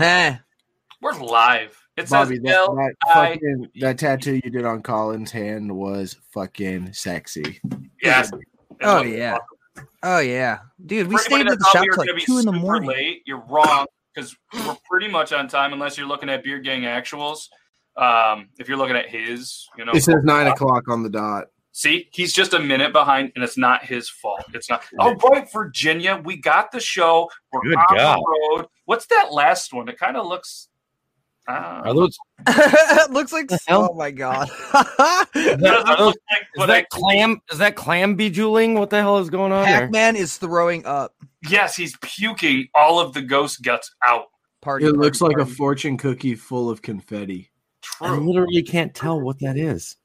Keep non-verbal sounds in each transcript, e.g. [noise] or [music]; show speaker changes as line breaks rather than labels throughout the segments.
Heh.
We're live. It
Bobby,
says
that, that,
I.
fucking, that tattoo you did on Colin's hand was fucking sexy.
Yes.
Oh yeah. Oh yeah, dude. We
For
stayed at the
that
shop
we
till like two in the morning.
Late, you're wrong because we're pretty much on time unless you're looking at Beard Gang actuals. Um, if you're looking at his, you know,
It says nine o'clock on the dot.
See, he's just a minute behind, and it's not his fault. It's not. All right, Virginia, we got the show. We're
Good
on
God.
the road. What's that last one? It kind of looks. Uh,
Are those, [laughs]
it looks like oh my god. [laughs]
it doesn't
those-
like
is
what I-
that clam? Is that clam bejeweling? What the hell is going on there?
Pac-Man is throwing up.
yes, he's puking all of the ghost guts out.
Party.
It
party,
looks like a fortune cookie full of confetti.
I literally can't tell what that is.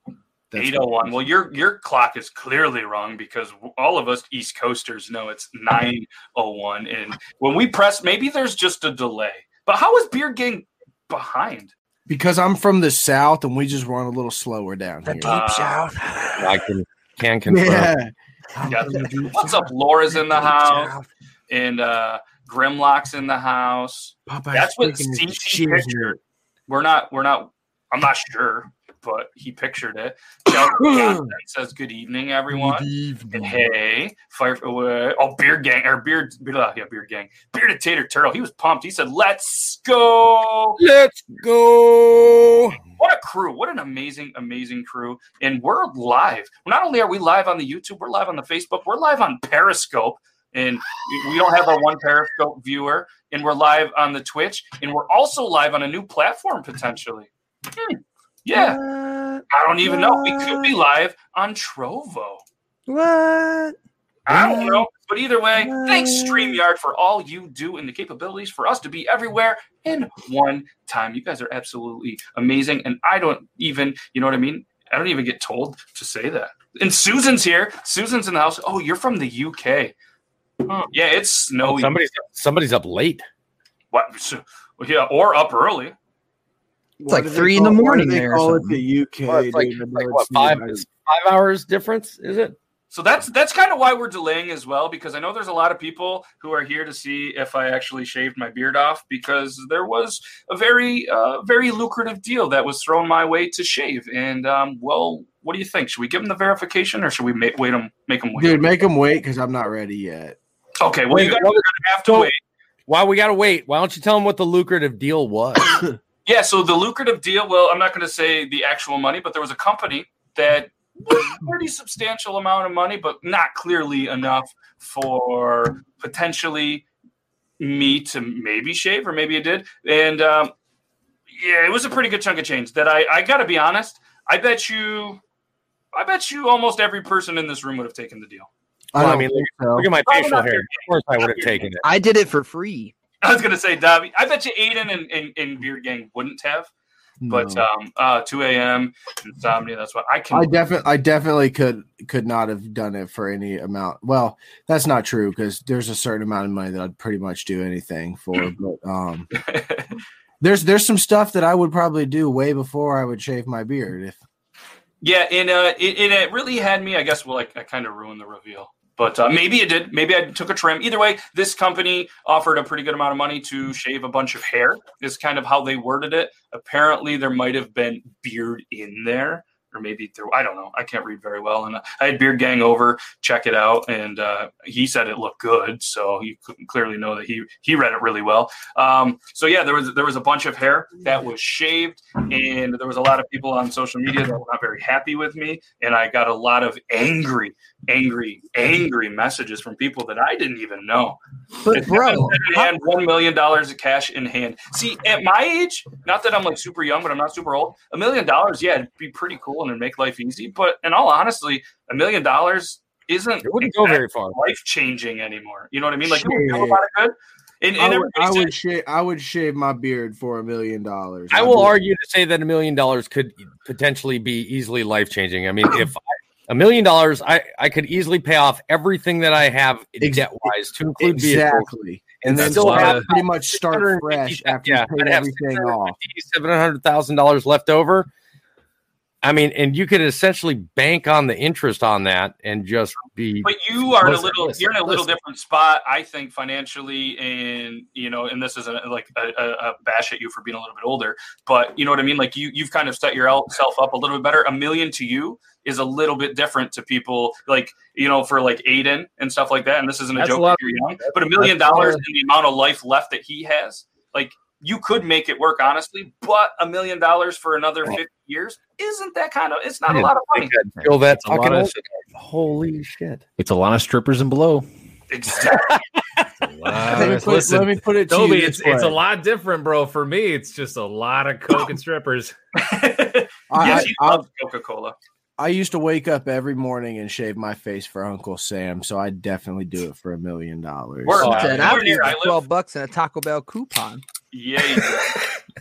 That's
Eight oh one. Well, your your clock is clearly wrong because all of us East Coasters know it's nine oh one, and when we press, maybe there's just a delay. But how is Beard Gang behind?
because I'm from the south and we just run a little slower down
the
here.
deep
Uh,
south.
I can can confirm.
Yeah.
Got What's up? Laura's in the house, and uh, Grimlock's in the house.
Popeye's
That's what
freaking
CT
cheers
pictured. We're not. We're not. I'm not sure, but he pictured it. Johnson [clears throat] says, "Good evening, everyone." And hey, fire! Uh, oh, beard gang or beard? Uh, yeah, beard gang. Bearded tater turtle. He was pumped. He said, "Let's go!"
Let's go.
What a crew! What an amazing, amazing crew! And we're live. Not only are we live on the YouTube, we're live on the Facebook. We're live on Periscope, and we- we don't have our one Periscope viewer. And we're live on the Twitch, and we're also live on a new platform potentially. Hmm. Yeah, I don't even know. We could be live on Trovo.
What?
I don't know. But either way, thanks StreamYard for all you do and the capabilities for us to be everywhere in one time. You guys are absolutely amazing. And I don't even, you know what I mean? I don't even get told to say that. And Susan's here. Susan's in the house. Oh, you're from the UK. Oh, yeah, it's oh, snowy.
Somebody's somebody's up late.
What? So- Yeah, or up early.
It's like three in the morning
They
there or
call it the UK.
Well, it's like,
dude,
like what five
not-
five hours difference? Is it?
So that's that's kind of why we're delaying as well because I know there's a lot of people who are here to see if I actually shaved my beard off because there was a very uh, very lucrative deal that was thrown my way to shave and um, well what do you think should we give them the verification or should we make wait them make them wait
Dude, make them wait because I'm not ready yet.
okay well
Wait,
you guys are gonna have to
so-
wait
Why we gotta wait? Why don't you tell them what the lucrative deal was? [coughs] [coughs]
yeah so the lucrative deal well I'm not going to say the actual money but there was a company that was a pretty substantial amount of money but not clearly enough for potentially me to maybe shave or maybe it did and um, yeah it was a pretty good chunk of change that i i gotta be honest i bet you i bet you almost every person in this room would have taken the deal
Well, I mean,
think so.
Look at my facial hair. Of course, I would have [laughs] taken it.
I did it for free.
I was gonna say Dobby, i bet you aiden and, and, and beard gang wouldn't have but
No.
um uh 2 a.m insomnia that's what i can
I definitely, I definitely could could not have done it for any amount. Well, that's not true because there's a certain amount of money that I'd pretty much do anything for. [clears throat] But um, [laughs] there's there's some stuff that I would probably do way before I would shave my beard. If
Yeah, and uh, it, it, it really had me. I guess well, like I kind of ruined the reveal, but uh, maybe it did. Maybe I took a trim. Either way, this company offered a pretty good amount of money to shave a bunch of hair. Is kind of how they worded it. Apparently, there might have been beard in there, or maybe there. I don't know. I can't read very well, and I had Beard Gang over check it out, and uh, he said it looked good. So you clearly know that he he read it really well. Um, so yeah, there was there was a bunch of hair that was shaved and there was a lot of people on social media that were not very happy with me and i got a lot of angry angry angry messages from people that i didn't even know
But bro,
and one million dollars of cash in hand see at my age not that i'm like super young but i'm not super old a million dollars yeah it'd be pretty cool and it'd make life easy but in all honestly a million dollars isn't
It wouldn't go very far.
life changing anymore you know what i mean like it would do a lot of good and, and
I would, I
said-
would shave, I would shave my beard for a million dollars.
I
I'd
will
be-
argue to say that a million dollars could potentially be easily life changing. I mean, [clears throat] if I, a million dollars, I I could easily pay off everything that I have
Ex-
debt wise to include vehicles.
exactly, and then
still
have pretty much start fresh after
yeah,
you
have
everything off.
seven hundred thousand dollars left over. I mean, and you could essentially bank on the interest on that and just be.
But you are in a little,
listen,
you're in a little
listen.
different spot, I think, financially, and you know, and this isn't like a, a, a bash at you for being a little bit older, but you know what I mean. Like you, you've kind of set yourself up a little bit better. A million to you is a little bit different to people, like you know, for like Aiden and stuff like that. And this isn't a
That's
joke if you're young, but a million
a
dollars and the amount of life left that he has, like you could make it work honestly. But a million dollars for another fifty years isn't that kind of? It's not a lot of money.
Feel that
It's a lot
fucking
of-
Holy shit!
It's a lot of strippers and below.
Exactly.
let, me put,
listen,
let me put it to
Toby,
you
it's it's a lot different, bro. For me, it's just a lot of coke and [laughs] strippers. [laughs]
I,
yes, he
I,
loves Coca Cola.
I used to wake up every morning and shave my face for Uncle Sam, so I'd definitely do it for a million dollars.
Word.
He
Oh,
said, "I'll
Near
give
I
you
live.
twelve bucks and a Taco Bell coupon."
Yeah. You.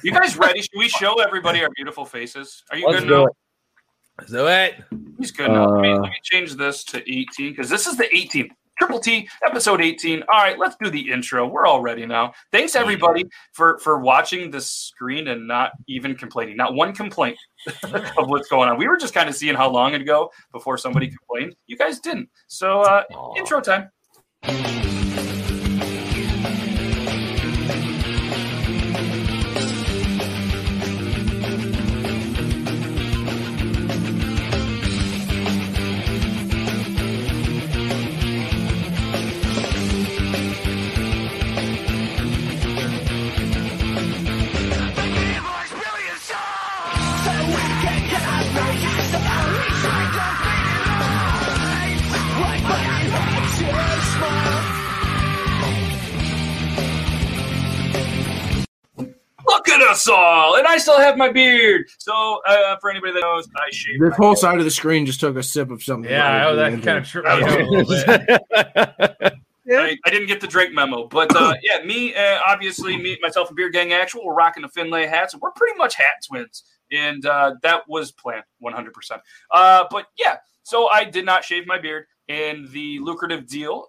You guys ready? Should we show everybody our beautiful faces? Are you
Let's
good
do
now?
it.
So it.
He's good now. Let, me,
Uh,
let me change this to 18 because this is the 18th. Triple T, episode 18. All right, let's do the intro. We're all ready now. Thanks everybody for for watching the screen and not even complaining. Not one complaint [laughs] of what's going on. We were just kind of seeing how long it'd go before somebody complained. You guys didn't. So uh intro time. Look at us all, and I still have my beard. So, uh, for anybody that knows, I shave.
This
my
whole
head.
side of the screen just took a sip of something.
Yeah, oh, that kind of tripped me out a little bit. [laughs]
I, I didn't get the Drake memo, but uh, [laughs] yeah, me, uh, obviously, me, myself, and Beard Gang Actual, we're rocking the Finlay hats, and we're pretty much hat twins, and uh, that was planned 100%. Uh, but yeah, so I did not shave my beard, and the lucrative deal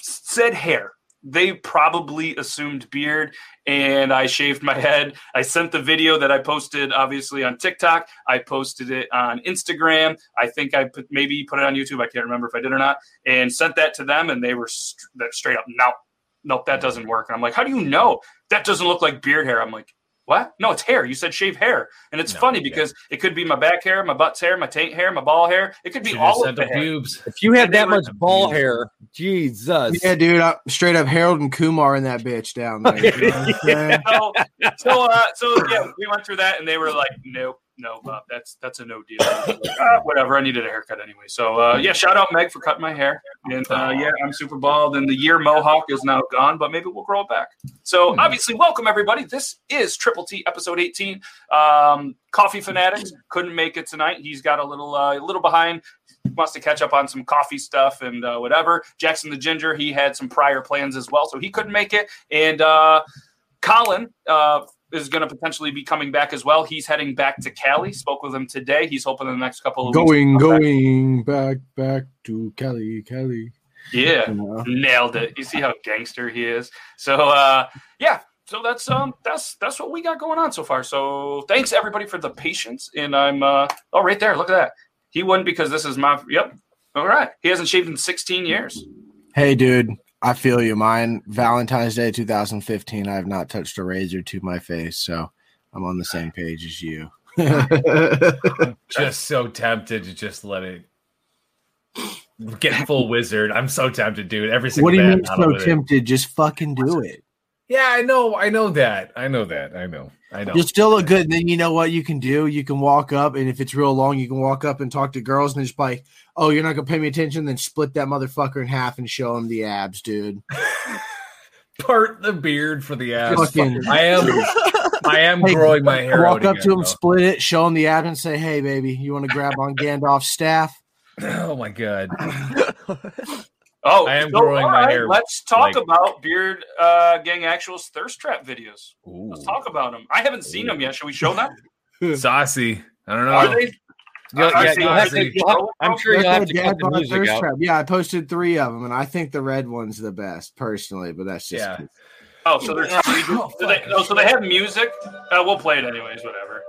said hair. They probably assumed beard, and I shaved my head. I sent the video that I posted, obviously, on TikTok. I posted it on Instagram. I think I put maybe put it on YouTube. I can't remember if I did or not and sent that to them, and they were st- straight up, no, nope, that doesn't work. And I'm like, how do you know that doesn't look like beard hair? I'm like, what? No, it's hair. You said shave hair, and it's
No,
funny
yeah.
because it could be my back hair, my butt's hair, my taint hair, my ball hair. It could be
Should've
all of
sent
the
them
hair.
pubes.
If you had that much ball hair, Jesus.
Yeah, dude, I, straight up Harold and Kumar in that bitch down there. You know what I'm [laughs] saying?
so, so, uh, so yeah, we went through that, and they were like, "Nope, no, uh, that's that's a no deal." Like, "Ah, whatever, I needed a haircut anyway. So, uh, yeah, shout out Meg for cutting my hair, and uh, yeah, I'm super bald, and the year mohawk is now gone, but maybe we'll grow it back. So, obviously, welcome everybody. This is Triple T episode 18. Um, Coffee fanatics couldn't make it tonight. He's got a little uh, a little behind. Wants to catch up on some coffee stuff and uh, whatever. Jackson the Ginger, he had some prior plans as well, so he couldn't make it. And uh, Colin uh, is going to potentially be coming back as well. He's heading back to Cali. Spoke with him today. He's hoping in the next couple of
going,
weeks.
going back, back to Cali, Cali.
Yeah, nailed it. You see how gangster he is. So uh, yeah. So that's um that's that's what we got going on so far. So thanks everybody for the patience. And I'm uh oh right there. Look at that. He wouldn't because this is my yep. All right. He hasn't shaved in 16 years.
Hey, dude, I feel you. Mine, Valentine's Day 2015, I have not touched a razor to my face, so I'm on the same page as you. [laughs] [laughs]
Just so tempted to just let it get full wizard. I'm so tempted, dude. Every single
what do you mean
I'm
so
with it.
tempted? Just fucking do it.
Yeah, I know. I know that. I know that. I know. I know.
You'll still look good. And then you know what you can do? You can walk up, and if it's real long, you can walk up and talk to girls and just be like, oh, you're not going to pay me attention? Then split that motherfucker in half and show him the abs, dude. [laughs]
part the beard for the abs.
Fucking-
I am. [laughs] I am
Hey,
growing my hair.
Walk
out
up
again,
to him,
though.
split it, show him the abs, and say, hey, baby, you want to grab on Gandalf's staff? [laughs]
Oh my god.
Oh,
I am
so,
growing
all
my
right,
hair,
Let's talk
like-
about Beard uh, Gang Actual's thirst trap videos.
Ooh.
Let's talk about them. I haven't seen them yet. Should we show them? [laughs]
Saucy. I don't know.
Are they?
You'll- yeah, you'll have to, you'll, I'm sure you'll have
what
to cut the music out.
Trap. Yeah, I posted three of them, and I think the red one's the best personally. But that's just
Yeah.
Oh, so there's three. do they, oh, so they have music. Uh, we'll play it anyways. Whatever.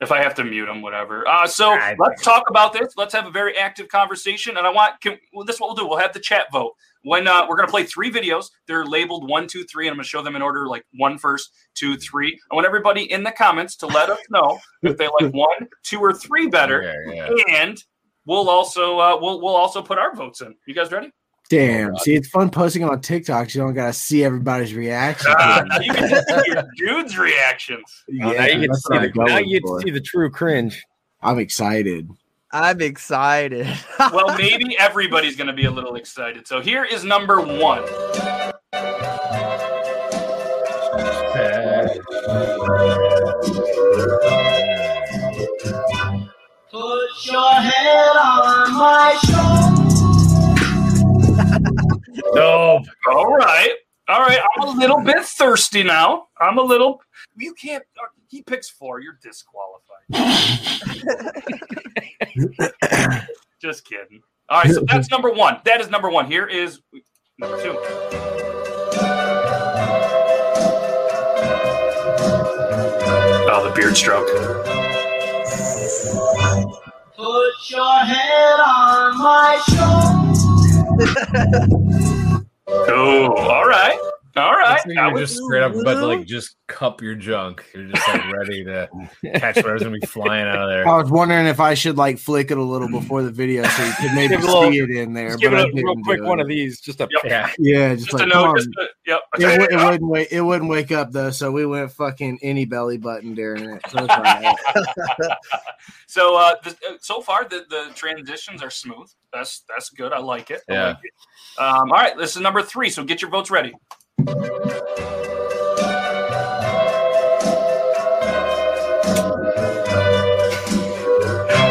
If I have to mute them, whatever. Uh, so
I-
let's talk about this. Let's have a very active conversation. And I want can, well, this is what we'll do. We'll have the chat vote. When uh, we're gonna play three videos, they're labeled one, two, three, and I'm gonna show them in order like one first, two, three. I want everybody in the comments to let us know if they like [laughs] one, two, or three better.
Yeah, yeah.
And we'll also uh, we'll we'll also put our votes in. You guys ready?
Damn. See, it's fun posting on TikTok. You don't gotta see everybody's reaction.
Uh, [laughs] you can just see your dudes' reactions.
Oh, now you get to see the, now you get to see the true cringe.
I'm excited.
I'm excited. [laughs]
Well, maybe everybody's going to be a little excited. So here is number one.
Put your head on my shoulder. [laughs]
Nope.
All right. All right. I'm a little bit thirsty now. I'm a little. You can't. uh, He picks four. You're disqualified. [laughs] Just kidding. All right. So that's number one. That is number one. Here is number two. Oh, the beard stroke.
Put your head on my shoulder. [laughs]
Oh, all right. All right.
That's when
That
You're
was-
just straight up about to like just cup your junk. You're just like ready to catch [laughs] whatever's gonna be flying out of there.
I was wondering if I should like flick it a little before the video so you could maybe
Give it a little-
see it in there.
Just give
but
it
I
a real
didn't
quick one
it.
of these. Just a
Yep.
Yeah.
Yeah, just,
Just
like
a note. Just a, yep.
It, w- it wouldn't wake. It wouldn't wake up though, so we went fucking any belly button during it. So it's all right. [laughs] [laughs]
So uh, the, uh, so far the, the transitions are smooth. That's that's good. I like it. I
Yeah.
like it. Um, all right, this is number three. So get your votes ready.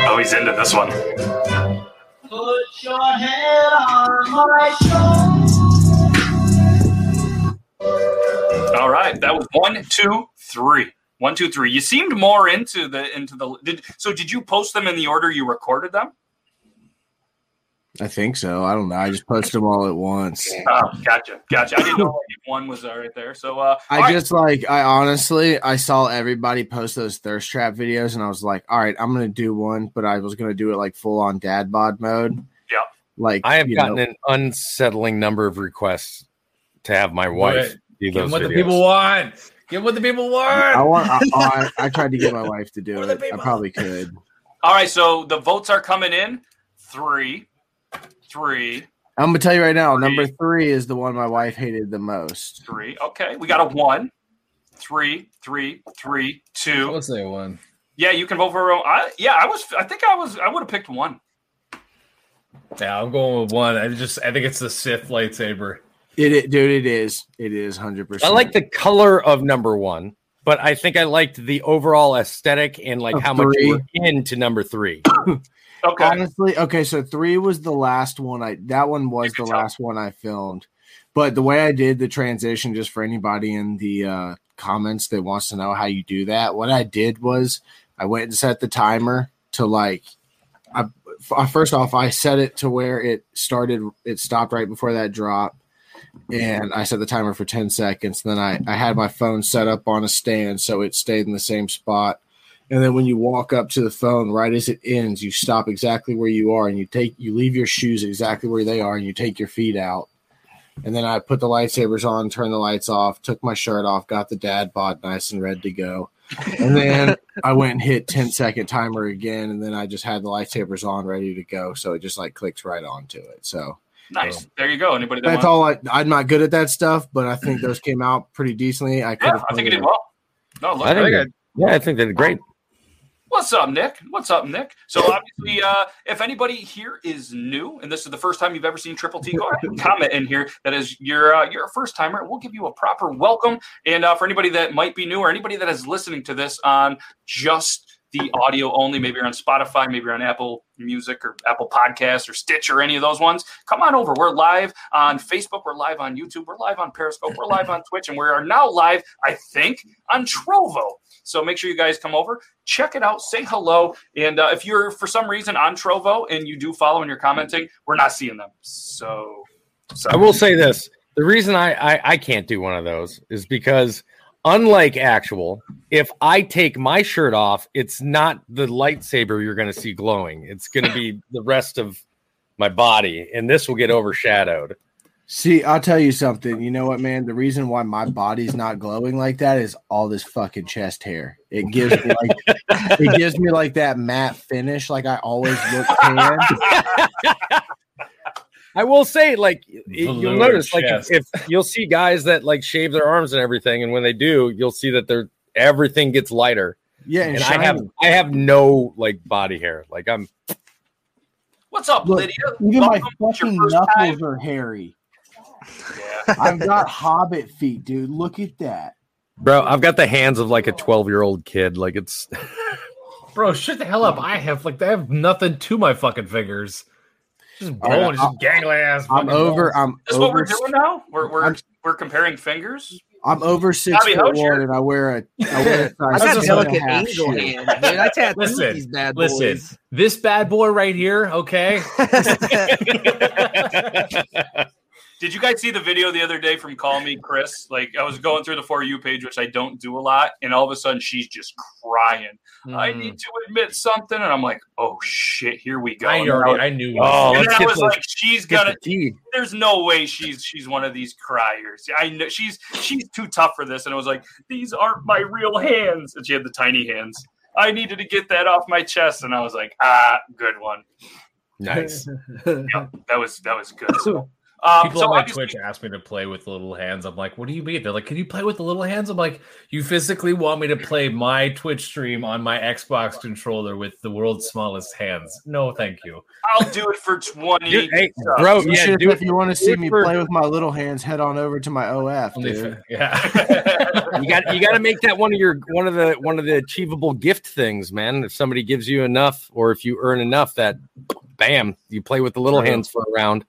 Oh, he's into this one.
Put your head on my shoulder.
All right, that was one, two, three. One, two, three. You seemed more into the into the. Did, so did you post them in the order you recorded them?
I think so. I don't know. I just posted them all at once.
Oh, gotcha, gotcha. I didn't know [laughs] if one was right there. So uh,
I
all right.
just like I honestly I saw everybody post those thirst trap videos and I was like, all right, I'm gonna do one, but I was gonna do it like full on dad bod mode.
Yeah.
Like
I have gotten
know,
an unsettling number of requests to have my wife
it.
do
Give
those
them what the people want. Give what the people
I
want.
want. I, I, I tried to get my [laughs] wife to do
What
it. I probably could.
all right. So the votes are coming in. Three, three,
I'm gonna tell you right now. Number three is the one my wife hated the most.
three. Okay, we got a one, three, three, three, two.
Let's say one.
Yeah, you can vote for. I, yeah, I was. I think I was. I would have picked one.
Yeah, I'm going with one. I just I think it's the Sith lightsaber.
It, it dude. It is. It is hundred percent.
I like the color of number one, but I think I liked the overall aesthetic and like
Of
how much you
three.
were into number three. [clears throat]
Okay.
Honestly, okay, so three was the last one I that one was the
tell.
last one I filmed. But the way I did the transition, just for anybody in the uh, comments that wants to know how you do that, what I did was I went and set the timer to like. I, first off, I set it to where it started. It stopped right before that drop, and I set the timer for ten seconds. Then I I had my phone set up on a stand so it stayed in the same spot. And then when you walk up to the phone, right as it ends, you stop exactly where you are and you take you leave your shoes exactly where they are and you take your feet out. And then I put the lightsabers on, turned the lights off, took my shirt off, got the dad bod nice and ready to go. And then [laughs] I went and hit 10 second timer again, and then I just had the lightsabers on ready to go. So it just like clicks right onto it. So
Nice. Um, there you go. Anybody that
that's
wants-
all I I'm not good at that stuff, but I think [clears throat] those came out pretty decently. I could
Yeah, I think you did well. No, look.
I think
great.
Yeah, I think they did great.
What's up, Nick? What's up, Nick? So [laughs] obviously, uh, if anybody here is new and this is the first time you've ever seen Triple T, go ahead and comment in here. That is your uh, you're a first timer. We'll give you a proper welcome. And uh, for anybody that might be new or anybody that is listening to this on just the audio only, maybe you're on Spotify, maybe you're on Apple Music or Apple Podcasts or Stitch or any of those ones, come on over. We're live on Facebook, we're live on YouTube, we're live on Periscope, we're live on Twitch, and we are now live, I think, on Trovo. So make sure you guys come over, check it out, say hello. And uh, if you're for some reason on Trovo and you do follow and you're commenting, we're not seeing them. So, so
I will say this: the reason I, I I can't do one of those is because, unlike actual, if I take my shirt off, it's not the lightsaber you're going to see glowing. It's going to be [laughs] the rest of my body, and this will get overshadowed.
See, I'll tell you something. You know what, man? The reason why my body's not glowing like that is all this fucking chest hair. It gives me like [laughs] it gives me like that matte finish. Like I always look tan. [laughs]
I will say, like y- you'll
Velour
notice, like if, if you'll see guys that like shave their arms and everything, and when they do, you'll see that they're everything gets lighter.
Yeah, and,
And I have. I have no like body hair. Like I'm
What's up,
Look,
Lydia?
even my
Welcome. It's
fucking knuckles
time.
are hairy.
Yeah.
I've got hobbit feet, dude. Look at that.
bro. I've got the hands of like a twelve year old kid. Like it's
Bro, shut the hell up. I have like I have nothing to my fucking fingers. Just
All right,
bone, just gangly ass.
I'm over.
bones.
I'm
Is this what we're doing now? We're we're,
I'm-
we're comparing fingers.
I'm over six
Bobby,
foot one, and I wear a. I [laughs] wear a
I
size
got
just
two and a
delicate angel
shoe.
hands, dude. I tattooed
Listen,
these bad
listen. This bad boy right here, okay? [laughs] [laughs]
Did you guys see the video the other day from Call Me Chris? Like I was going through the for you page, which I don't do a lot, and all of a sudden she's just crying. I
Mm.
need to admit something, and I'm like, oh shit, here we go.
I
And
already,
I,
I knew.
Oh,
and I was
the-
like, she's gonna.
the.
There's no way she's she's one of these criers. I know she's she's too tough for this. And I was like, these aren't my real hands. And she had the tiny hands. I needed to get that off my chest, and I was like, ah, good one.
Nice. [laughs]
Yeah, that was that was good. So, um,
People
so
on my Twitch ask me to play with little hands. I'm like, what do you mean? They're like, can you play with the little hands? I'm like, you physically want me to play my Twitch stream on my Xbox controller with the world's smallest hands? No, thank you.
I'll do it for twenty.
Dude, hey, bro,
You
yeah,
should-
do
if
it.
you want to see me
for-
play with my little hands, head on over to my OF, dude.
yeah.
You got you got to make that one of your one of the one of the achievable gift things, man. If somebody gives you enough, or if you earn enough, that bam, you play with the little hands for a round.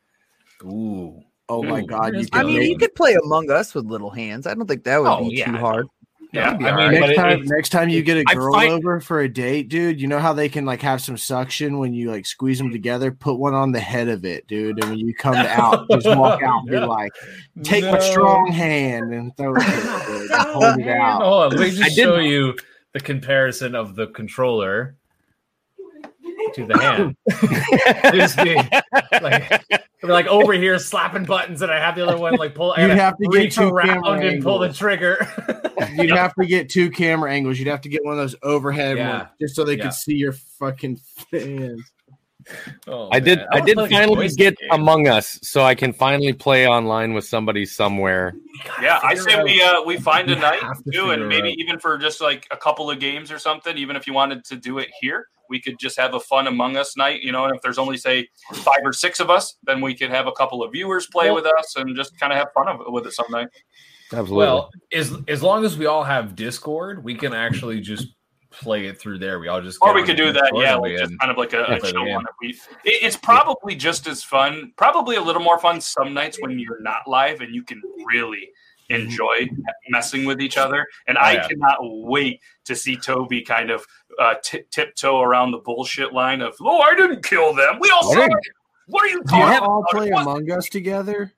Ooh.
Oh my
Ooh,
god, you
I mean, you could play Among Us with little hands. I don't think that would
Oh,
be
yeah.
too hard.
yeah,
I mean,
all
but
next
it-
time,
it's-
next time you get a girl
find-
over for a date, dude, you know how they can like have some suction when you like squeeze them together. Put one on the head of it, dude, and when you come [laughs] out, just walk out, and be like, "Take my strong hand and throw it, dude, and hold it [laughs] out."
Hold on, let me
I
just
did-
show you the comparison of the controller to the hand. Just be like, we're like over here slapping buttons, and I have the other one like pull. I
You'd
gotta
have to get
reach
two
around
camera
and pull the trigger. [laughs]
You'd have to get two camera angles. You'd have to get one of those overhead
Yeah.
ones just so they
Yeah.
could see your fucking hands.
Oh,
I did
man.
I did finally get
game.
Among Us, so I can finally play online with somebody somewhere.
yeah. I
Figure
say
out-
we uh we find a night too, and maybe
out-
even for just like a couple of games or something. Even if you wanted to do it here, we could just have a fun Among Us night. You know, and if there's only say five or six of us, then we could have a couple of viewers play
Well-
with us and just kind of have fun with it some night.
Absolutely.
Well, as as long as we all have Discord, we can actually just play it through there. We all just
Or we could do that,
Discord
yeah,
and
like just kind of like a, a
play the
chill
game.
one. If we, it, it's probably just as fun, probably a little more fun some nights when you're not live and you can really enjoy messing with each other. And
Oh,
I
yeah.
cannot wait to see Toby kind of uh, t- tiptoe around the bullshit line of, "Oh, I didn't kill them. We all
I
saw it. What are you
Do you
talking
all
about?
play
What-
Among Us together?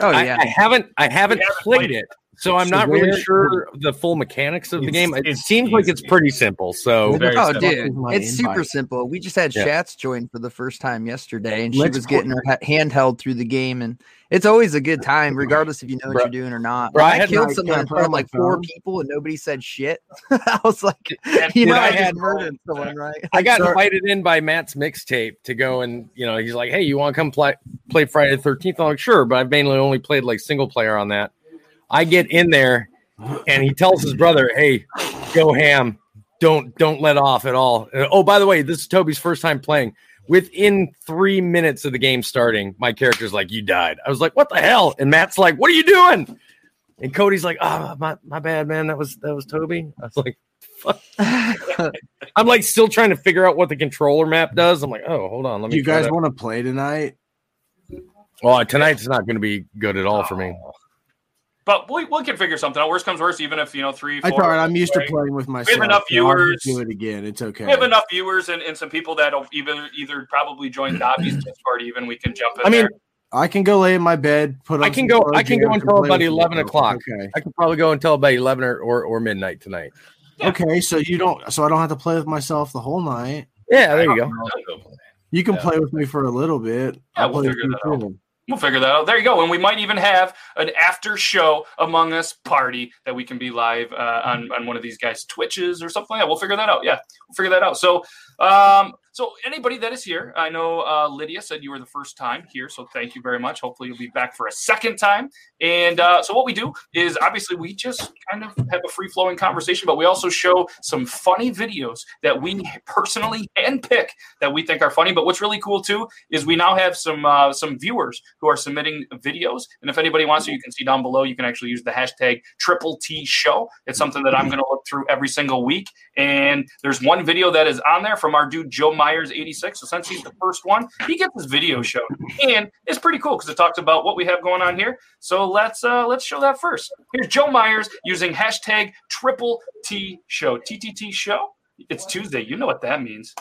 Oh
I,
yeah.
I haven't I haven't
haven't
played
played
it, so I'm not really
where-
sure the full mechanics of the
It's-
game. It
it's
seems like it's
easy.
pretty simple. So
Where
Very
Oh,
simple.
dude, it's super simple. We just had
Yeah.
Shats join for the first time yesterday, and she
Let's
was
qu-
getting her ha- handheld through the game, and it's always a good time, regardless if you know what
Bro-
you're doing or not.
bro, I
I, killed
my-
someone
can I
in front of like four
phone?
people, and nobody said shit. [laughs] I was like,
And
you know, I,
I
had
had-
murdered someone, right? [laughs]
I got
Sir-
invited in by Matt's mixtape to go and you know he's like, hey, you want to come play play Friday the Thirteenth? I'm like, sure, but I've mainly only played like single player on that. I get in there and he tells his brother, hey, go ham, don't don't let off at all. Uh, oh, by the way, this is Toby's first time playing. Within three minutes of the game starting, my character's like, "You died." I was like, "What the hell?" And Matt's like, "What are you doing?" And Cody's like, "Oh, my, my bad, man. That was that was Toby." I was like, "Fuck." [laughs] I'm like still trying to figure out what the controller map does. I'm like, "Oh, hold on, let
Do
me."
you guys want to play tonight?
Well, tonight's not going to be good at all for me.
But we, we can figure something out. Worst comes worst, even if, you know, three,
I
four.
tried. I'm used to playing with myself.
enough
so I'll just
viewers.
Do it again. It's okay.
We have enough viewers and, and some people that'll even either probably join [clears throat] Dobby's Discord. Even we can jump in
I mean,
there.
I can go lay in my bed. Put.
I can go- I can go until about
with you.
11 o'clock.
Okay.
I could probably go until about eleven or, or, or midnight tonight.
Yeah.
Okay, so you don't, so I don't have to play with myself the whole night.
Yeah, there you go.
I'll go play.
You can
Yeah.
play with me for a little bit.
Yeah,
I'll
we'll
play with you
that out.
too.
We'll figure that out. There you go. And we might even have an after show Among Us party that we can be live uh, on, on one of these guys' Twitches or something like that. We'll figure that out. Yeah, we'll figure that out. So, um, so anybody that is here, I know uh, Lydia said you were the first time here, so thank you very much. Hopefully, you'll be back for a second time. And uh, so, what we do is obviously we just kind of have a free flowing conversation, but we also show some funny videos that we personally handpick that we think are funny. But what's really cool too is we now have some uh, some viewers who are submitting videos, and if anybody wants to, you can see down below. You can actually use the hashtag Triple T Show. It's something that I'm going to look through every single week, and there's one video that is on there from our dude Joe Myers 86. So since he's the first one, he gets his video show, and it's pretty cool because it talks about what we have going on here. So let's uh, let's show that first. Here's Joe Myers using hashtag Triple T Show. TTT Show. It's Tuesday. You know what that means.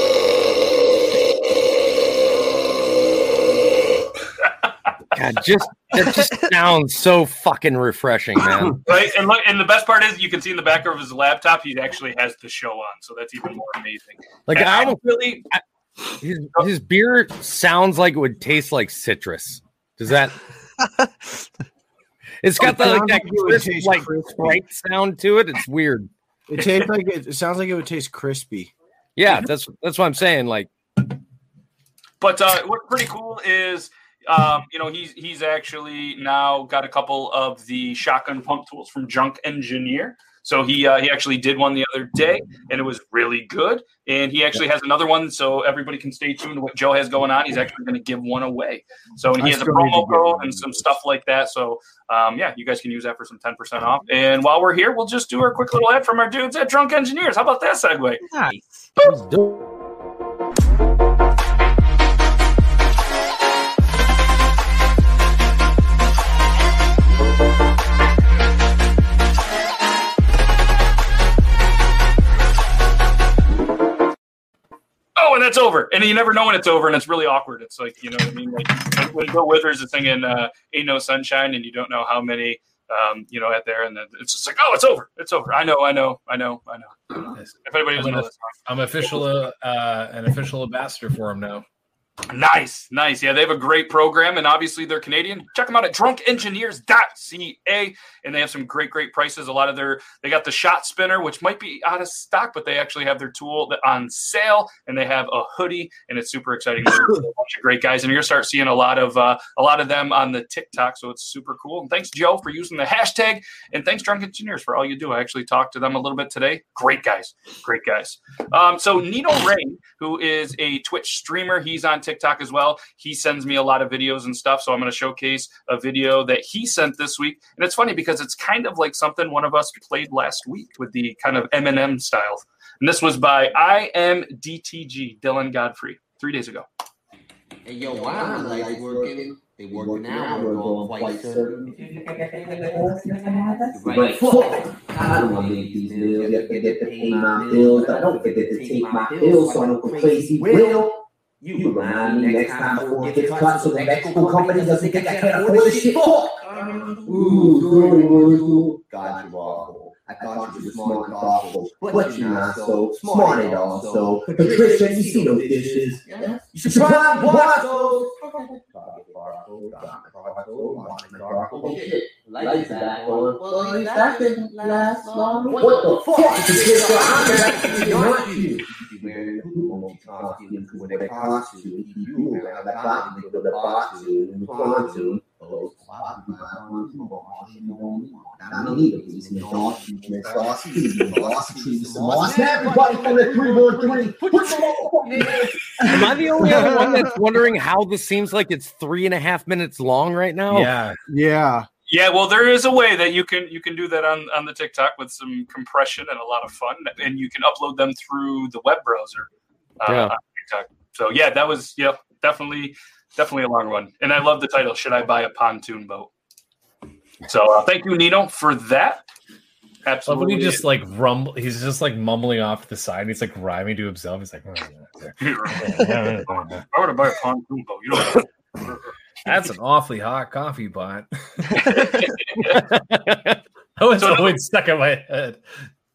[laughs]
God, just that just [laughs] sounds so fucking refreshing, man. [laughs]
Right, and look, and the best part is you can see in the back of his laptop he actually has the show on, so that's even more amazing.
Like
And
I
I
don't
really,
his, his beer sounds like it would taste like citrus. Does that? [laughs] It's got the, like that
like it
crisp, like
crispy.
bright sound to it. It's weird.
It tastes like it, it sounds like it would taste crispy.
Yeah, that's that's what I'm saying. Like,
but uh, what's pretty cool is. Um, you know, he's he's actually now got a couple of the shotgun pump tools from Drunk Engineer. So he uh, he actually did one the other day, and it was really good. And he actually has another one, so everybody can stay tuned to what Joe has going on. He's actually going to give one away. So and he
I
has a
still need to
promo code and some stuff like that. So um, yeah, you guys can use that for some ten percent off. And while we're here, we'll just do our quick little ad from our dudes at Drunk Engineers. How about that segue?
Nice.
oh, that's over. And you never know when it's over, and it's really awkward. It's like, you know what I mean? Like when Bill Withers is singing uh, Ain't No Sunshine, and you don't know how many, um, you know, at there, and then it's just like, oh, it's over. It's over. I know, I know, I know, I know. If anybody doesn't know this
I'm official, uh, uh, an official ambassador for him now.
Nice, nice. Yeah, they have a great program, and obviously they're Canadian. Check them out at drunkengineers.ca, and they have some great, great prices. A lot of their, they got the shot spinner, which might be out of stock, but they actually have their tool on sale, and they have a hoodie, and it's super exciting. A bunch of great guys, and you're gonna start seeing a lot of uh, a lot of them on the TikTok, so it's super cool. And thanks, Joe, for using the hashtag, and thanks, Drunk Engineers, for all you do. I actually talked to them a little bit today. Great guys, great guys. Um, so Nino Rain, who is a Twitch streamer, he's on TikTok as well. He sends me a lot of videos and stuff. So I'm going to showcase a video that he sent this week. And it's funny because it's kind of like something one of us played last week with the kind of Eminem style. And this was by IMDTG, Dylan Godfrey, three days ago.
Hey, yo, why are my lights working? They working now, we're going quite certain. Right, fuck. I don't want to make these bills. I forget to pay my bills. I don't forget to take my pills so I don't go crazy. Will, you remind me next time before it gets cut so the Mexico company doesn't think I can't afford this shit. Fuck! Ooh, ooh, ooh. God, you awful. I thought you were smart and thoughtful, but you're not so smart at all. So, Patricia, you see those dishes? You should try and wash those. Lights back on. Well, that didn't last long. What the fuck? Patricia, I'm not you. You wearing the costume with a costume. You wearing the costume with a costume. The pontoon. Everybody from the 313, put
Am I the only one that's wondering how this seems like it's three and a half minutes long right now?
Yeah,
Yeah.
Yeah, well, there is a way that you can you can do that on, on the TikTok with some compression and a lot of fun, and you can upload them through the web browser uh,
Yeah.
on TikTok. So yeah, that was yeah definitely definitely a long one, and I love the title. Should I buy a pontoon boat? So uh, thank you, Nino, for that. Absolutely.
when he just like rumble, he's just like mumbling off to the side. And he's like rhyming to himself. He's like, [laughs]
I want to buy a pontoon boat. You don't. [laughs]
"That's an [laughs] awfully hot coffee pot." [laughs] [laughs] that was
So-
always stuck in my head.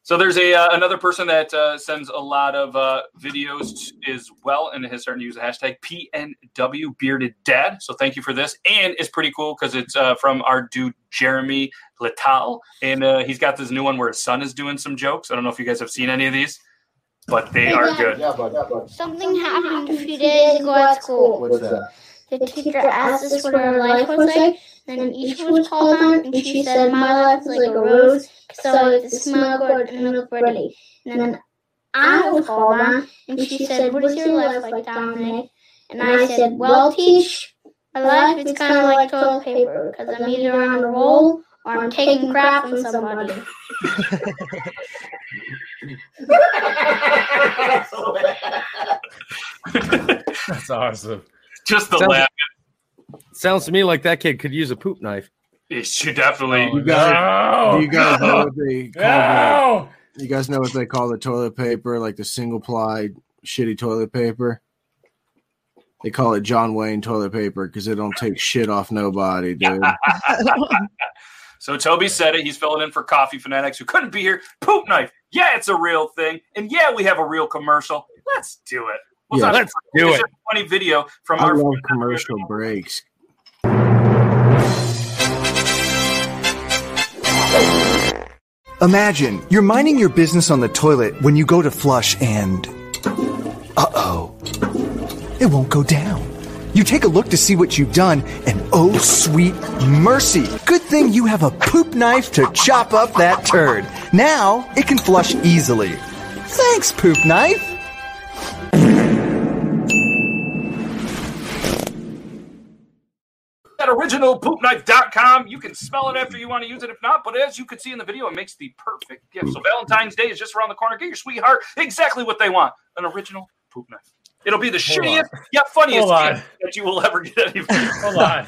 So there's a uh, another person that uh, sends a lot of uh, videos as well, and has started to use the hashtag PNW Bearded Dad. So thank you for this, and it's pretty cool because it's uh, from our dude Jeremy Letal, and uh, he's got this new one where his son is doing some jokes. I don't know if you guys have seen any of these, but they are good.
Yeah, but
Something happened a few days ago at school.
what's that?
The teacher asked us what our life was like, then each was called on, and she said, My life is like a rose, so it's a smell good and look pretty. And then I was called on, and she said, What is your life like, Dominic? And I said, Well, teach, my life is kind of like toilet paper, because I'm either on a roll or I'm taking crap from somebody.
That's awesome. [laughs] [laughs]
Just the
Sounds-
laugh.
Sounds to me like that kid could use a poop knife.
It should definitely.
Oh,
You guys,
no!
you guys know what they [laughs] call
No!
the, You guys know what they call the toilet paper, like the single ply shitty toilet paper? They call it John Wayne toilet paper because it don't take shit off nobody, dude. [laughs]
So Toby said it. He's filling in for Coffee Fanatics who couldn't be here. Poop knife. Yeah, it's a real thing. And yeah, we have a real commercial. Let's do it.
Yeah,
not-
let's do
it's
it.
a funny video from
I
our
love commercial breaks.
Imagine you're minding your business on the toilet when you go to flush and. Uh oh. It won't go down. You take a look to see what you've done, and oh, sweet mercy. Good thing you have a poop knife to chop up that turd. Now it can flush easily. Thanks, poop knife.
At originalpoopknife.com. You can smell it after you want to use it. If not, but as you can see in the video, it makes the perfect gift. So Valentine's Day is just around the corner. Get your sweetheart exactly what they want. An original poop knife. It'll be the
Hold
shittiest yet funniest
Hold
gift that you will ever get anybody.
Hold on,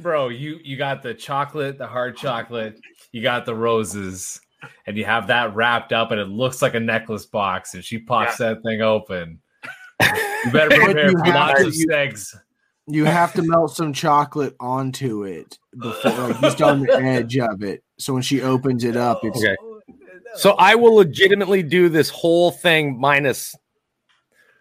bro. You you got the chocolate, the hard chocolate. You got the roses, and you have that wrapped up, and it looks like a necklace box. And she pops that thing open. [laughs] You better prepare for lots
to-
of
you-
segs.
You have to melt some chocolate onto it before, like just on the [laughs] edge of it. So when she opens it up, it's
Okay. So I will legitimately do this whole thing minus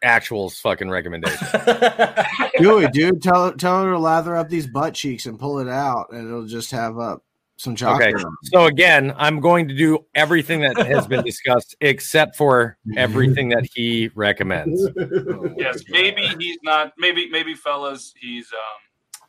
actual's fucking recommendation. [laughs]
do it, dude. Tell tell her to lather up these butt cheeks and pull it out, and it'll just have up some chocolate.
Okay. So again, I'm going to do everything that has been discussed [laughs] except for everything that he recommends.
yes, maybe he's not. Maybe, maybe, fellas, he's um,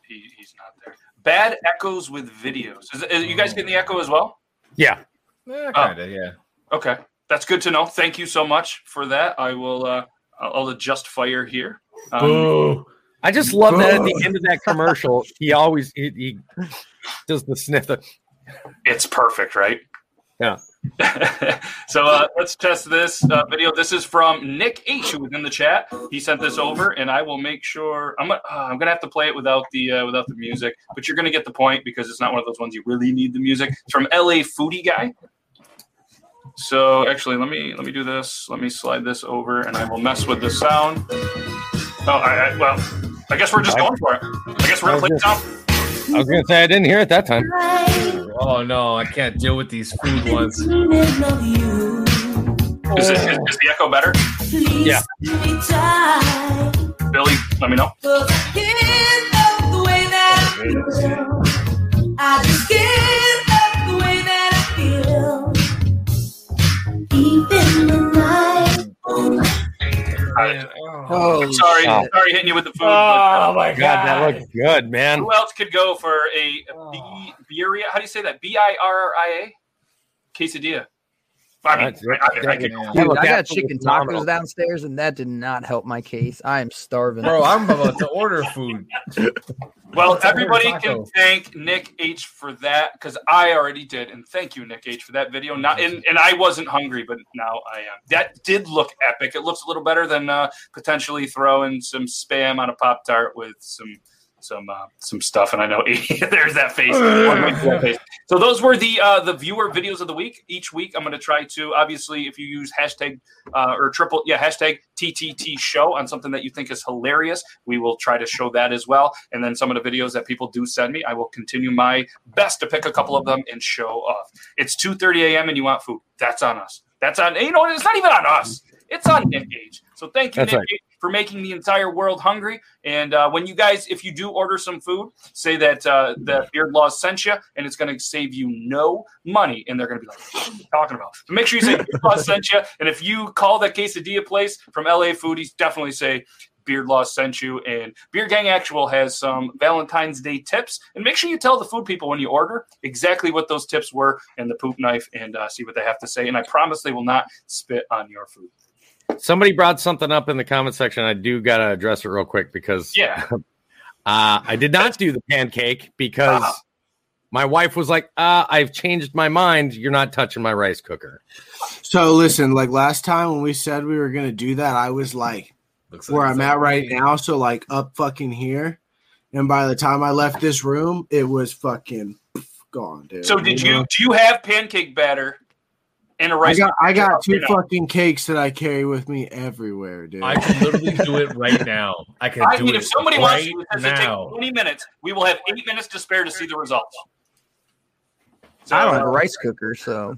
he, he's not there. Bad echoes with videos. Is, is you guys getting the echo as well?
Yeah.
kind of, yeah.
Okay, that's good to know. Thank you so much for that. I will. uh I'll I'll adjust fire here. Um,
Boo.
I just love that at the end of that commercial, he always he, he does the sniff. The,
it's perfect, right?
Yeah. [laughs]
so uh, let's test this uh, video. This is from Nick H, who was in the chat. He sent this over, and I will make sure. I'm gonna, uh, I'm gonna have to play it without the uh, without the music, but you're gonna get the point because it's not one of those ones you really need the music. It's from LA Foodie Guy. So actually, let me let me do this. Let me slide this over, and I will mess with the sound. Oh, I, I well, I guess we're just going for it. I guess we're gonna play the sound.
I was gonna say I didn't hear it that time.
Oh no, I can't deal with these food ones.
Is, it, is, is the echo better?
Yeah.
Billy, let me know.
Oh,
sorry,
shit.
sorry, hitting you with the food.
Oh my uh,
God, that looks good, man.
Who else could go for a B birria? How do you say that? B I R R I A quesadilla. I mean,
That's-
I, I, I could,
Yeah.
Dude, I got chicken
was phenomenal.
tacos downstairs, and that did not help my case. I am starving.
Bro, I'm about to [laughs] order food.
well, everybody can thank Nick H for that because I already did, and thank you, Nick H, for that video. Not and, and I wasn't hungry, but now I am. That did look epic. It looks a little better than uh, potentially throwing some spam on a pop tart with some some uh, some stuff. And I know [laughs] there's [laughs] that face. So those were the uh, the viewer videos of the week. Each week, I'm going to try to obviously if you use hashtag uh, or triple yeah hashtag TTT show on something that you think is hilarious, we will try to show that as well. And then some of the videos that people do send me, I will continue my best to pick a couple of them and show off. It's 2:30 a.m. and you want food. That's on us. That's on you know it's not even on us. It's on Nick Gage. So thank you,
That's
Nick
right.
Gage, for making the entire world hungry. And uh, when you guys, if you do order some food, say that uh, the Beard Laws sent you, and it's going to save you no money. And they're going to be like, "What are you talking about?" So make sure you say Beard Laws [laughs] sent you. And if you call that quesadilla place from LA Foodies, definitely say Beard Law sent you. And Beard Gang Actual has some Valentine's Day tips. And make sure you tell the food people when you order exactly what those tips were and the poop knife and uh, see what they have to say. And I promise they will not spit on your food.
Somebody brought something up in the comment section. I do gotta address it real quick because
Yeah. [laughs]
uh, I did not do the pancake because
Ah.
my wife was like, uh, "I've changed my mind. You're not touching my rice cooker."
So listen, like last time when we said we were gonna do that, I was like
Looks
where
like
I'm at right
me.
now, so like up fucking here. And by the time I left this room, it was fucking gone, dude.
So did
know?
you do you have pancake batter and a
I
rice?
got I got two fucking cakes that I carry with me everywhere, dude.
I can literally do it [laughs] right now. I can
I
do
mean,
it
if somebody wants
right
to, it says
now.
takes 20 minutes. We will have eight minutes to spare to see the results. So,
I don't have a rice cooker, so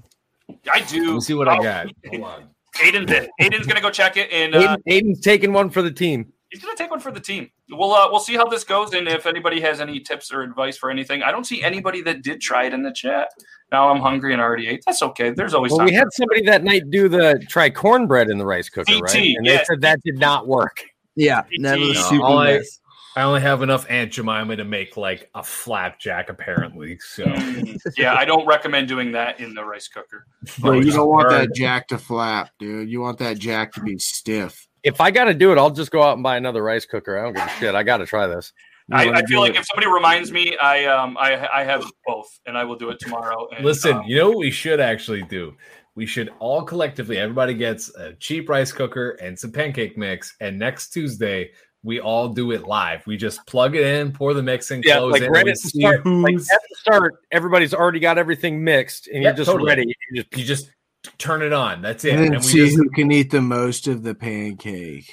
I do.
Let me see what I
Oh,
got. Hold on.
Aiden did. Aiden's gonna go check it, and uh,
Aiden, Aiden's taking one for the team.
He's gonna take one for the team. We'll uh, we'll see how this goes, and if anybody has any tips or advice for anything. I don't see anybody that did try it in the chat. Now I'm hungry and already ate. That's okay. There's always
Well,
time.
we had somebody that night do the try cornbread in the rice cooker,
DT,
right? And they said that did not work.
yeah,
DT.
that was a
No,
super
all I-
mess.
I only have enough Aunt Jemima to make like a flapjack, apparently. So [laughs]
yeah, I don't recommend doing that in the rice cooker.
Bro, you don't want that jack to flap, dude. You want that jack to be stiff.
If I got to do it, I'll just go out and buy another rice cooker. I don't give a shit. I got to try this.
I, I feel like
it-
if somebody reminds me, I um I I have both, and I will do it tomorrow. And,
listen,
um,
you know what we should actually do? We should all collectively, everybody gets a cheap rice cooker and some pancake mix, and next Tuesday we all do it live. We just plug it in, pour the mix in,
Yeah,
close
like
it,
right
and we
at the start, like at the start, everybody's already got everything mixed, and
Yeah,
you're just
totally.
ready. You just
you just turn it on. That's it.
and then
And we
see
just
who can eat the most of the pancake.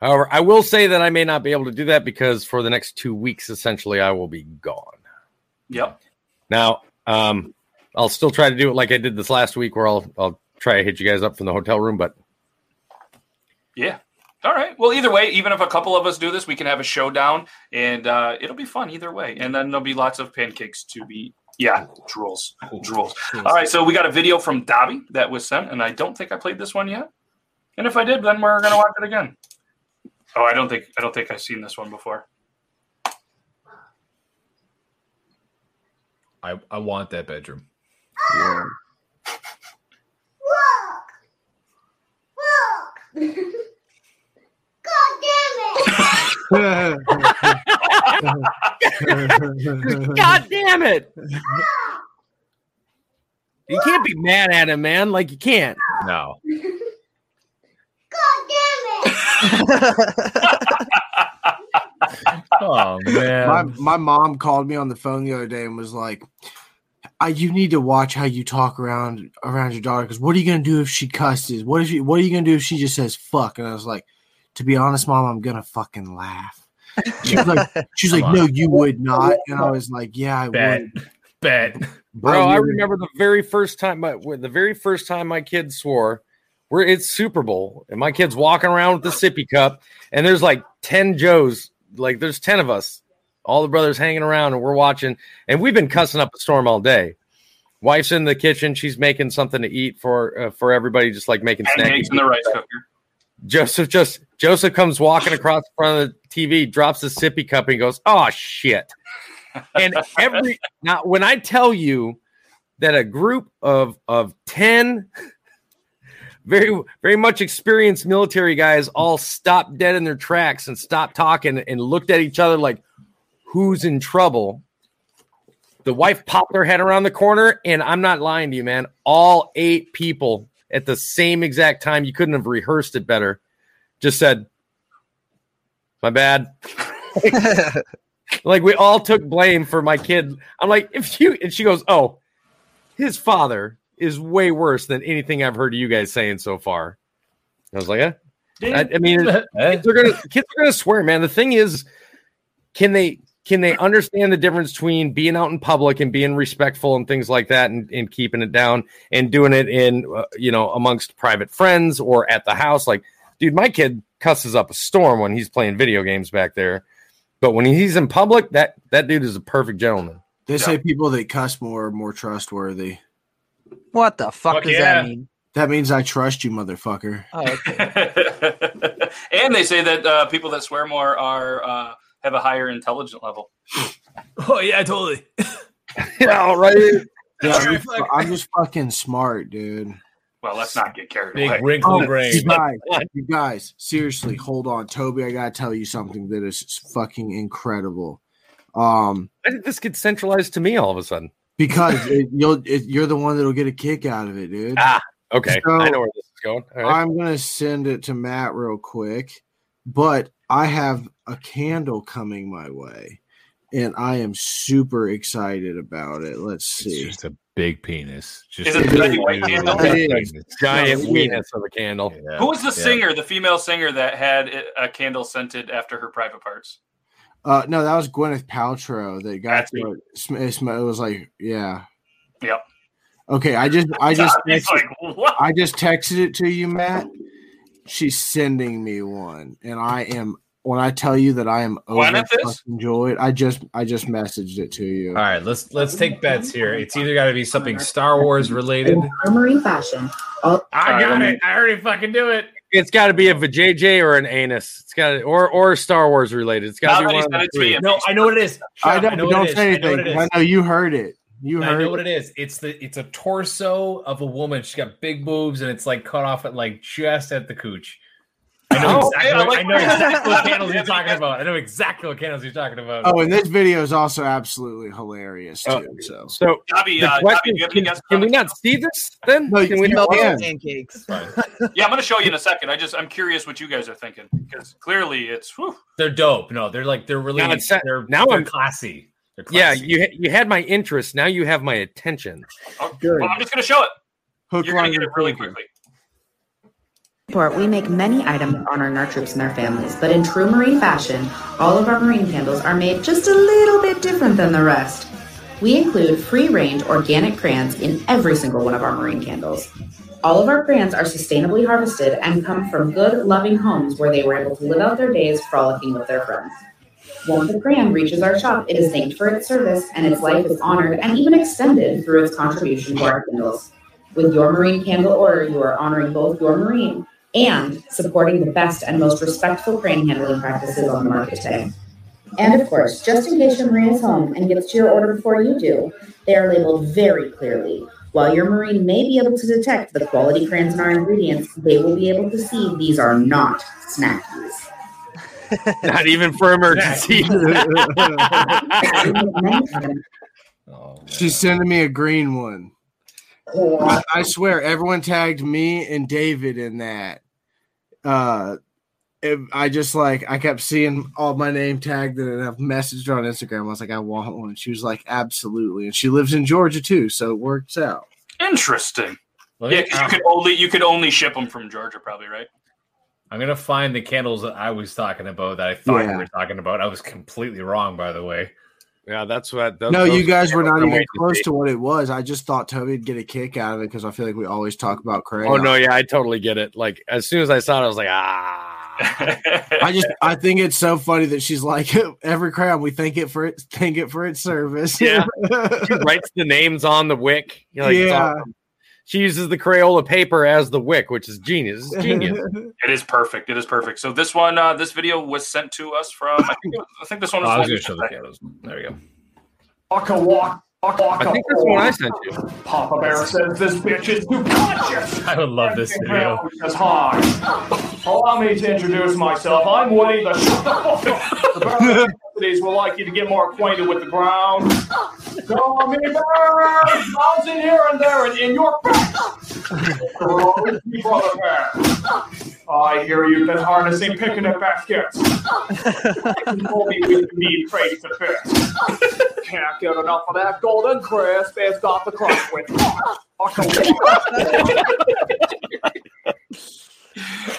However, I will say that I may not be able to do that because for the next two weeks, essentially, I will be gone.
Yep.
Now, um, I'll still try to do it like I did this last week, where I'll I'll try to hit you guys up from the hotel room. But
Yeah. All right. Well, either way, even if a couple of us do this, we can have a showdown, and uh, it'll be fun either way. And then there'll be lots of pancakes to be. Yeah, drools, drools. All right. So we got a video from Dobby that was sent, and I don't think I played this one yet. And if I did, then we're gonna watch it again. Oh, I don't think I don't think I've seen this one before.
I, I want that bedroom. [laughs]
God damn it! God damn it. You can't be mad at him, man. Like you can't.
No. God damn it! oh man.
my my mom called me on the phone the other day and was like, I, "You need to watch how you talk around around your daughter because what are you gonna do if she cusses? What if you, What are you gonna do if she just says fuck?" And I was like, "To be honest, mom, I'm gonna fucking laugh." She was like, "She's like, no, you would not," and I was like, "Yeah, I
bet.
would."
Bet.
Bro,
I
I remember the very first time my the very first time my kids swore. We're it's Super Bowl, and my kids walking around with the sippy cup, and there's like 10 Joes, like there's 10 of us, all the brothers hanging around, and we're watching, and we've been cussing up a storm all day. Wife's in the kitchen, she's making something to eat for uh, for everybody, just like making snacks.
In the rice cooker.
Joseph just Joseph comes walking across the front of the TV, drops the sippy cup, and goes, "Oh shit!" And every [laughs] now, when I tell you that a group of of ten very very much experienced military guys all stopped dead in their tracks and stopped talking and looked at each other like, "Who's in trouble?" The wife popped her head around the corner, and I'm not lying to you, man. All eight people at the same exact time. You couldn't have rehearsed it better. Just said, "My bad." like we all took blame for my kid. I'm like, if you and she goes, oh, his father is way worse than anything I've heard you guys saying so far. I was like, yeah. I, I mean, kids are gonna kids are gonna swear, man. The thing is, can they can they understand the difference between being out in public and being respectful and things like that, and, and keeping it down and doing it in uh, you know amongst private friends or at the house? Like, dude, my kid cusses up a storm when he's playing video games back there, but when he's in public, that that dude is a perfect gentleman.
They say people that cuss more are more trustworthy.
What the fuck
Fuck
does
yeah.
that mean?
That means I trust you, motherfucker.
Oh, okay. [laughs]
and they say that uh, people that swear more are uh, have a higher intelligent level. [laughs]
Oh yeah, totally. [laughs]
yeah, right.
Yeah, I'm, [laughs] just, I'm just fucking smart, dude.
Well, let's not get carried
Big
away.
wrinkly
Oh,
brain.
you guys, you guys, seriously, hold on, Toby. I gotta tell you something that is fucking incredible. Um,
Why did this get centralized to me all of a sudden?
because it, you'll, it, you're the one that'll get a kick out of it, dude.
Ah, okay,
So-
I know where this is going. All right.
I'm gonna send it to Matt real quick, but I have a candle coming my way, and I am super excited about it. Let's
It's
see.
just a big penis. Just
Is it
a
the
big
White candle?
Giant
No,
weenus of a candle.
Yeah,
Who was the
yeah.
singer, the female singer that had a candle scented after her private parts?
Uh, no, that was Gwyneth Paltrow that got
That's
to it. It was like, yeah.
Yep.
Okay, I just, I [laughs] just,
He's
texted,
like.
I just texted it to you, Matt. She's sending me one, and I am. When I tell you that I am
Gwyneth is?
overjoyed, I just, I just messaged it to you.
All right, let's let's take bets here. It's either got to be something Star Wars related.
Armory fashion. All
I got
Alright,
it. I already fucking do it.
It's got to be a JJ or an anus. It's got to, or or Star Wars related. It's got to be one of the
it to me,
three.
No, I know what it is.
I
Shut
know,
up,
but
know
don't
it is.
say
I
anything.
what it
'cause. I know you heard it. You
I know what it is. It's the it's a torso of a woman. She's got big boobs and it's like cut off at like just at the cooch. I know
Oh,
exactly.
yeah,
what-
like
I know exactly what candles you're [laughs] talking about. I know exactly what candles you're talking about.
Oh, and this video is also absolutely hilarious too.
Oh.
so
So
Gabby, uh,
question
Gabby, do you have any
can, can we not see this then?
No,
Can we
you
not?
can.
Milk pancakes.
Yeah, I'm going to show you in a second. I just I'm curious what you guys are thinking because clearly it's whew,
They're dope. No, they're like they're really
Now
they're
now
they're
I'm-
classy. They're
Yeah, you you had my interest. Now you have my attention.
oh,
Good.
well, I'm just going to show it.
hook
You're going to get it really quickly.
Report, we make many items to honor our troops and their families, but in true Marine fashion, all of our Marine candles are made just a little bit different than the rest. We include free range organic crayons in every single one of our Marine candles. All of our crayons are sustainably harvested and come from good, loving homes where they were able to live out their days frolicking with their friends. Once a crayon reaches our shop, it is thanked for its service and its life is honored and even extended through its contribution to our candles. With your Marine candle order, you are honoring both your Marine and supporting the best and most respectful crane handling practices on the market today. And of course, just in case your Marine is home and gets to your order before you do, they are labeled very clearly. While your Marine may be able to detect the quality crayons in our ingredients, they will be able to see these are not snackies. [laughs]
Not even for emergency.
Oh. [laughs] [laughs]
She's sending me a green one. I, I swear, everyone tagged me and David in that. Uh, it- I just like I kept seeing all my name tagged. And I've messaged her on Instagram. I was like, I want one. She was like, absolutely. And she lives in Georgia too, so it works out.
Interesting.
Let me-
Yeah, 'cause you could only you could only ship them from Georgia, probably, right?
I'm gonna find the candles that I was talking about that I thought
Yeah.
you were talking about. I was completely wrong, by the way.
yeah, that's what. Those,
no, you guys were not even close
see.
to what it was. I just thought Toby'd get a kick out of it because I feel like we always talk about crayon.
Oh no, yeah, I totally get it. Like as soon as I saw it, I was like, ah. [laughs]
I just I think it's so funny that she's like [laughs] every crayon we thank it for it thank it for its service.
Yeah. [laughs] she writes the names on the wick. You know, like, it's
Yeah.
Awesome. She uses the Crayola paper as the wick, which is genius. It's genius. [laughs]
It is perfect. It is perfect. So this one, uh, this video was sent to us from. I think, was- I think this one
Oh, I was
was.
gonna show the candles. There we go.
Waka walk, waka waka.
I think that's the one I sent you.
Papa Bear says this bitch is too conscious. [laughs]
I would love this video.
Is high. Allow me to introduce myself. I'm Woody, the shut [laughs] the fuck up. The Bear Universities would like you to get more acquainted with the ground. Come here, birds, bouncing here and there and in your face. Brother Bear. I hear you've been harnessing picnic baskets. you told me we could be to face. Can't get enough of that golden crisp. It's got the crunch with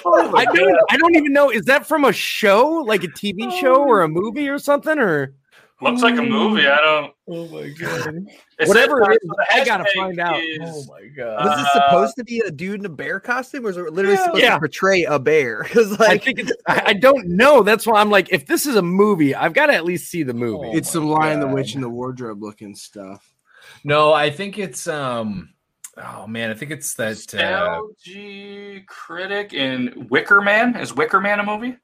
I don't, I don't even know. Is that from a show, like a TV show oh. or a movie or something, or
Looks like a movie. I don't.
Oh my [laughs] god.
It
whatever it is?
uh,
I gotta find out.
is-
Oh my god.
Was this
Uh,
supposed to be a dude in a bear costume, or was it literally supposed
Yeah.
to portray a bear? [laughs] Because
I think it's. I, I don't know. That's why I'm like, if this is a movie, I've got to at least see the movie.
It's some Lion the Witch and the Wardrobe looking stuff.
No, I think it's um. Oh man, I think it's that. Uh,
Nostalgia critic in Wicker Man. Is Wicker Man a movie?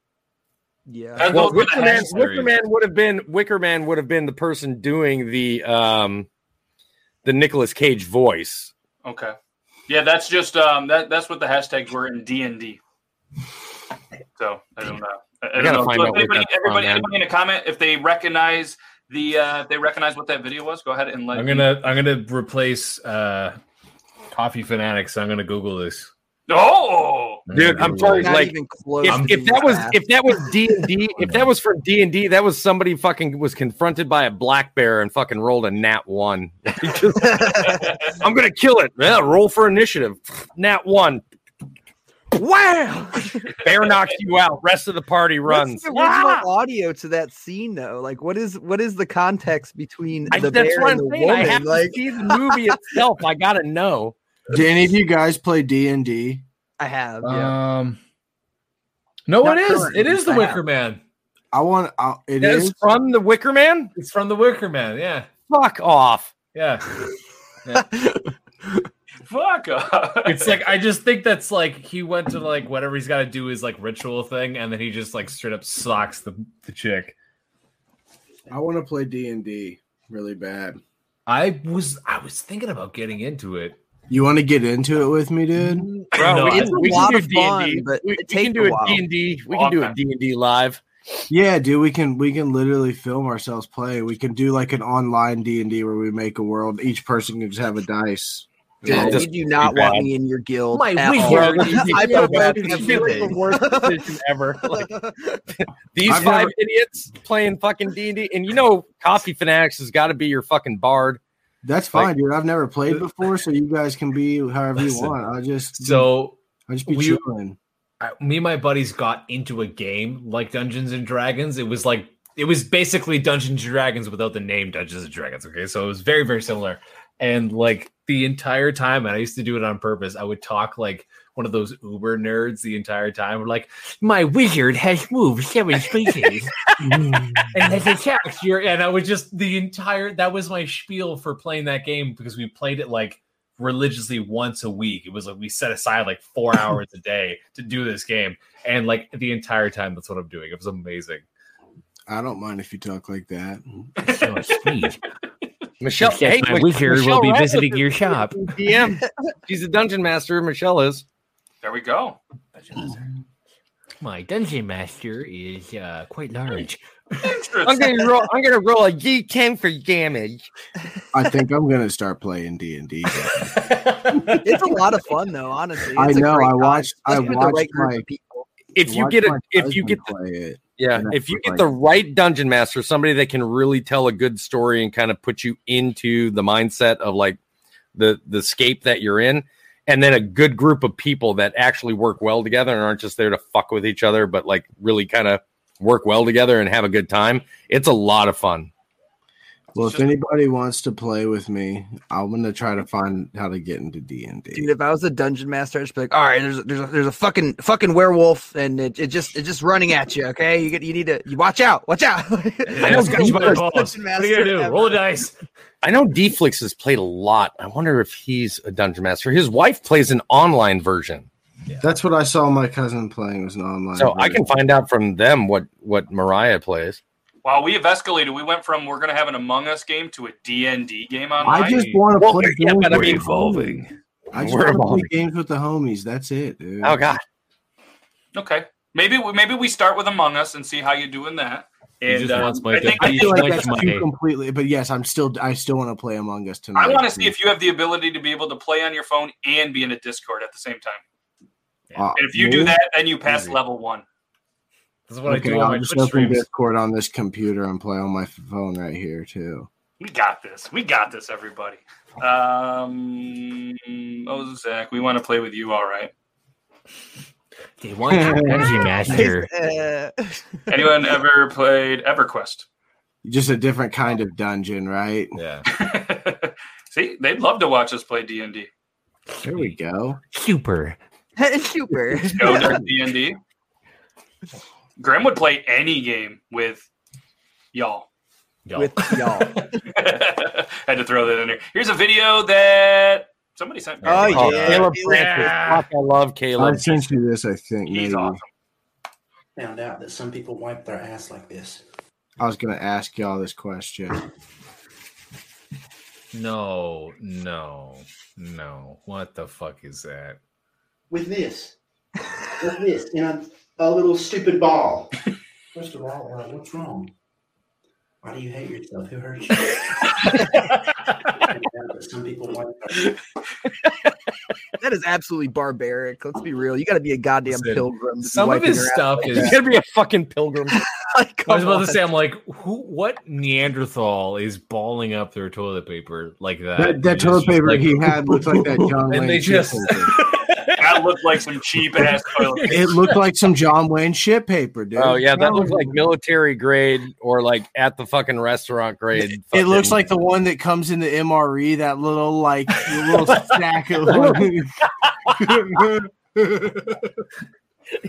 Yeah,
That-
well,
those
Wicker Man. Wicker Man would have been Wicker Man would have been the person doing the um the Nicolas Cage voice.
Okay. Yeah, that's just um that that's what the hashtags were in D and D. So I don't know. I, I
I
don't know. So anybody,
that's from,
everybody, anybody in a comment if they recognize the uh if they recognize what that video was, go ahead and let
I'm gonna I'm gonna replace uh Coffee Fanatics. I'm gonna Google this.
Oh
Dude, I'm sorry.
not
Like,
even close.
if, if that was if that was D and D, if that was for D and D, that was somebody fucking was confronted by a black bear and fucking rolled a nat one. [laughs] [laughs] I'm gonna kill it. Yeah, roll for initiative. Nat one. Wow! [laughs] Bear knocks you out. Rest of the party runs.
What's the original
Ah!
audio to that scene though? Like, what is what is the context between
I-
the
that's
bear
what
and
I'm
the
saying. I
woman?
have
like,
to see the movie itself. I gotta know.
Do any of you guys play D and D?
I have. Yeah.
Um, no,
Not
it is. It is the
I
Wicker
have.
Man.
I want. Uh, it
That
is.
is from the Wicker Man.
It's from the Wicker Man. Yeah,
Fuck off.
yeah. [laughs] [laughs]
fuck off.
It's like I just think that's like he went to like whatever he's got to do his like ritual thing, and then he just like straight up socks the the chick.
I want to play D and D really bad.
I was I was thinking about getting into it.
You want to get into it with me, dude?
Bro,
No,
we,
it's
can-
a
we can
lot
do
of fun,
D&D.
but
we,
it
we can
a
do a
while.
D and D. We can do a D and D live.
Yeah, dude. We can we can literally film ourselves play. We can do like an online D and D where we make a world. Each person can just have a dice.
Yeah, you do not want
bad.
me in your guild.
My
at
wig
all.
here
Bro, [laughs]
I
so
prefer
bad.
to
This
have
is like the worst decision [laughs] ever. [laughs] Like, these
I've
five
never-
idiots playing fucking D and D, and you know, Coffee Fanatics has got to be your fucking bard.
That's fine, dude. I've never played uh, before, so you guys can be however you want. I just
So
I just be
we-
chilling.
I, me and my buddies got into a game like Dungeons and Dragons. It was like it was basically Dungeons and Dragons without the name Dungeons and Dragons. Okay, so it was very very similar. And like the entire time, and I used to do it on purpose. I would talk like one of those Uber nerds the entire time. We're like, my wizard has moved seven species [laughs] and has attacked your. And I was just the entire that was my spiel for playing that game because we played it like religiously once a week. It was like we set aside like four [laughs] hours a day to do this game, and like the entire time that's what I'm doing. It was amazing.
I don't mind if you talk like that.
So sweet. [laughs]
Michelle, hey,
my wizard will be visiting your shop.
DM. She's a dungeon master. Michelle is.
There we go.
My dungeon master is uh, quite large.
I'm
Interesting.
gonna roll. I'm gonna roll a D10 for damage.
I think I'm gonna start playing D and D. [laughs]
It's a lot of fun though, honestly.
I
It's a
know, I watched- I
especially with the
watched
right
my-
people.
If you get a, if you
husband
get
play it,
Yeah, if you get
like-
the right dungeon master, somebody that can really tell a good story and kind of put you into the mindset of like the the scape that you're in, and then a good group of people that actually work well together and aren't just there to fuck with each other, but like really kind of work well together and have a good time. It's a lot of fun.
well, if anybody wants to play with me, I'm gonna try to find how to get into D and D.
Dude,
D.
if I was a dungeon master, I'd just be like, all right, there's a, there's a, there's a fucking fucking werewolf, and it, it just it's just running at you. Okay, you get you need to you watch out, watch out. [laughs]
I know, got you by the balls.
Dungeon
What are you gonna do?
master
Roll a
ever.
dice.
I know Deflix has played a lot. I wonder if he's a dungeon master. His wife plays an online version,
That's what I saw my cousin playing was an online.
so I can find out from them what what Mariah plays.
Wow, we have escalated. We went from we're gonna have an Among Us game to a D and D game online.
I just want to
Well,
play
yeah,
games.
but I
with
mean-
the homies. I just want to play games with the homies. That's it, dude.
Oh God.
okay, maybe maybe we start with Among Us and see how you're doing that.
He
And
just
um,
wants my
I think
I feel like
like
that's
my-
too completely. But yes, I'm still. I still want to play Among Us tonight.
I want to see if you have the ability to be able to play on your phone and be in a Discord at the same time.
Uh,
And if you do that, then you pass
Easy.
level one.
This is what I
okay,
do
I'll just
Twitch
open
streams.
Discord on this computer and play on my phone right here too.
We got this. We got this, everybody. Um, oh, Zach, we want to play with you, all right?
They want your [laughs] dungeon master. [laughs]
Uh, [laughs]
Anyone ever played EverQuest?
Just a different kind of dungeon, right?
Yeah.
See, they'd love to watch us play D and D.
There we go.
Super.
super.
Go to D and D. Graham would play any game with y'all.
With y'all.
Had to throw that in there. Here's a video that somebody sent me.
Oh,
Oh,
yeah.
Caleb
Yeah.
Fuck, I love Caleb.
I
Caleb.
sent you this, I think.
He's
Maybe.
awesome.
Found out that some people wipe their ass like this.
I was gonna ask y'all this question.
No, no, no. What the fuck is that?
With this. With this. In a, a little stupid ball. [laughs] First of all, uh, what's wrong? Why do you hate yourself? Who hurt you? Found out that some people wipe their
That is absolutely barbaric. Let's be real. You got to be a goddamn
Listen,
pilgrim.
Some of
wiping
his stuff
like [laughs]
is.
You gotta be a fucking pilgrim. [laughs]
Like,
I was
come
about to say, I'm like, who? What Neanderthal is balling up their toilet paper like that?
That, that toilet paper
like-
he had looked like that [laughs] John
and
Wayne.
they just.
Paper.
That looked like some cheap ass toilet. paper.
It looked like some John Wayne shit paper, dude.
Oh yeah, that looks like military grade or like at the fucking restaurant grade.
It looks like the one that comes in the MRE, that little like little [laughs] stack of.
you gotta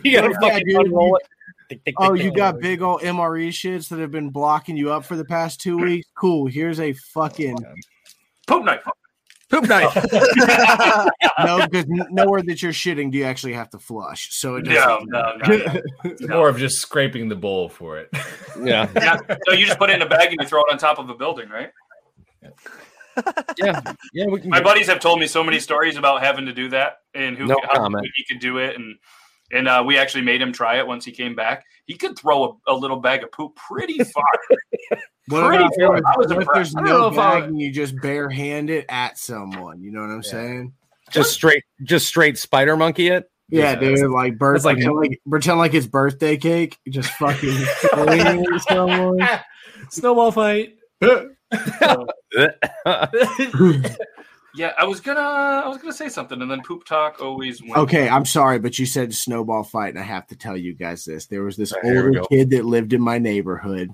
Yeah,
fucking
dude,
unroll it. Tick, tick,
oh,
tick,
you
tick.
got big old MRE shits that have been blocking you up for the past two weeks. Cool. Here's a fucking
Poop knife.
Poop knife. [laughs]
no, because nowhere that you're shitting do you actually have to flush. So it
No,
doesn't.
no, no. [laughs]
It's more of just scraping the bowl for it.
Yeah, [laughs]
Yeah. So you just put it in a bag and you throw it on top of a building, right?
yeah, yeah. We can.
My
get-
buddies have told me so many stories about having to do that and who
No
how
comment.
good he could do it and and uh, we actually made him try it once he came back. He could throw a, a little bag of poop pretty far.
What
Pretty
about if.
I was
what if there's
impressed. I don't know
no
if
bag and you just barehand it at someone? You know what I'm saying?
just straight, just straight spider monkey it.
Yeah,
Yeah,
dude. Like birth,
like-
pretend like pretend like it's birthday cake. Just fucking swing at [laughs] someone.
Snowball fight. [laughs] [laughs]
yeah, I was gonna I was gonna say something and then poop talk always wins.
Okay, I'm sorry, but you said snowball fight, and I have to tell you guys this. There was this
we
older kid that lived in my neighborhood,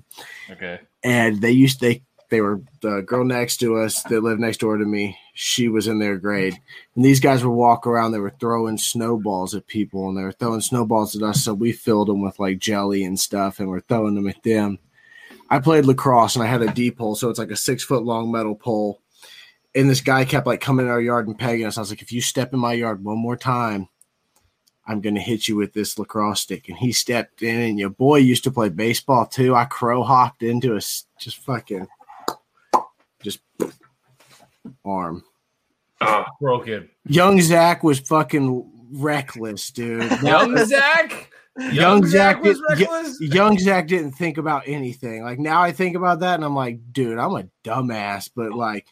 Okay.
and they used they they were the girl next to us that lived next door to me. She was in their grade, and these guys would walk around. They were throwing snowballs at people, and they were throwing snowballs at us. So we filled them with like jelly and stuff, and we're throwing them at them. I played lacrosse, and I had a D pole, so it's like a six foot long metal pole. And this guy kept like coming in our yard and pegging us. I was like, if you step in my yard one more time, I'm gonna hit you with this lacrosse stick. And he stepped in, and your boy used to play baseball too. I crow hopped into a just fucking just arm.
Uh,
Broken.
Young Zach was fucking reckless, dude. [laughs]
Young Zach.
Young Zach,
was
did-
reckless.
young Zach didn't think about anything. Like now, I think about that, and I'm like, dude, I'm a dumbass. But like,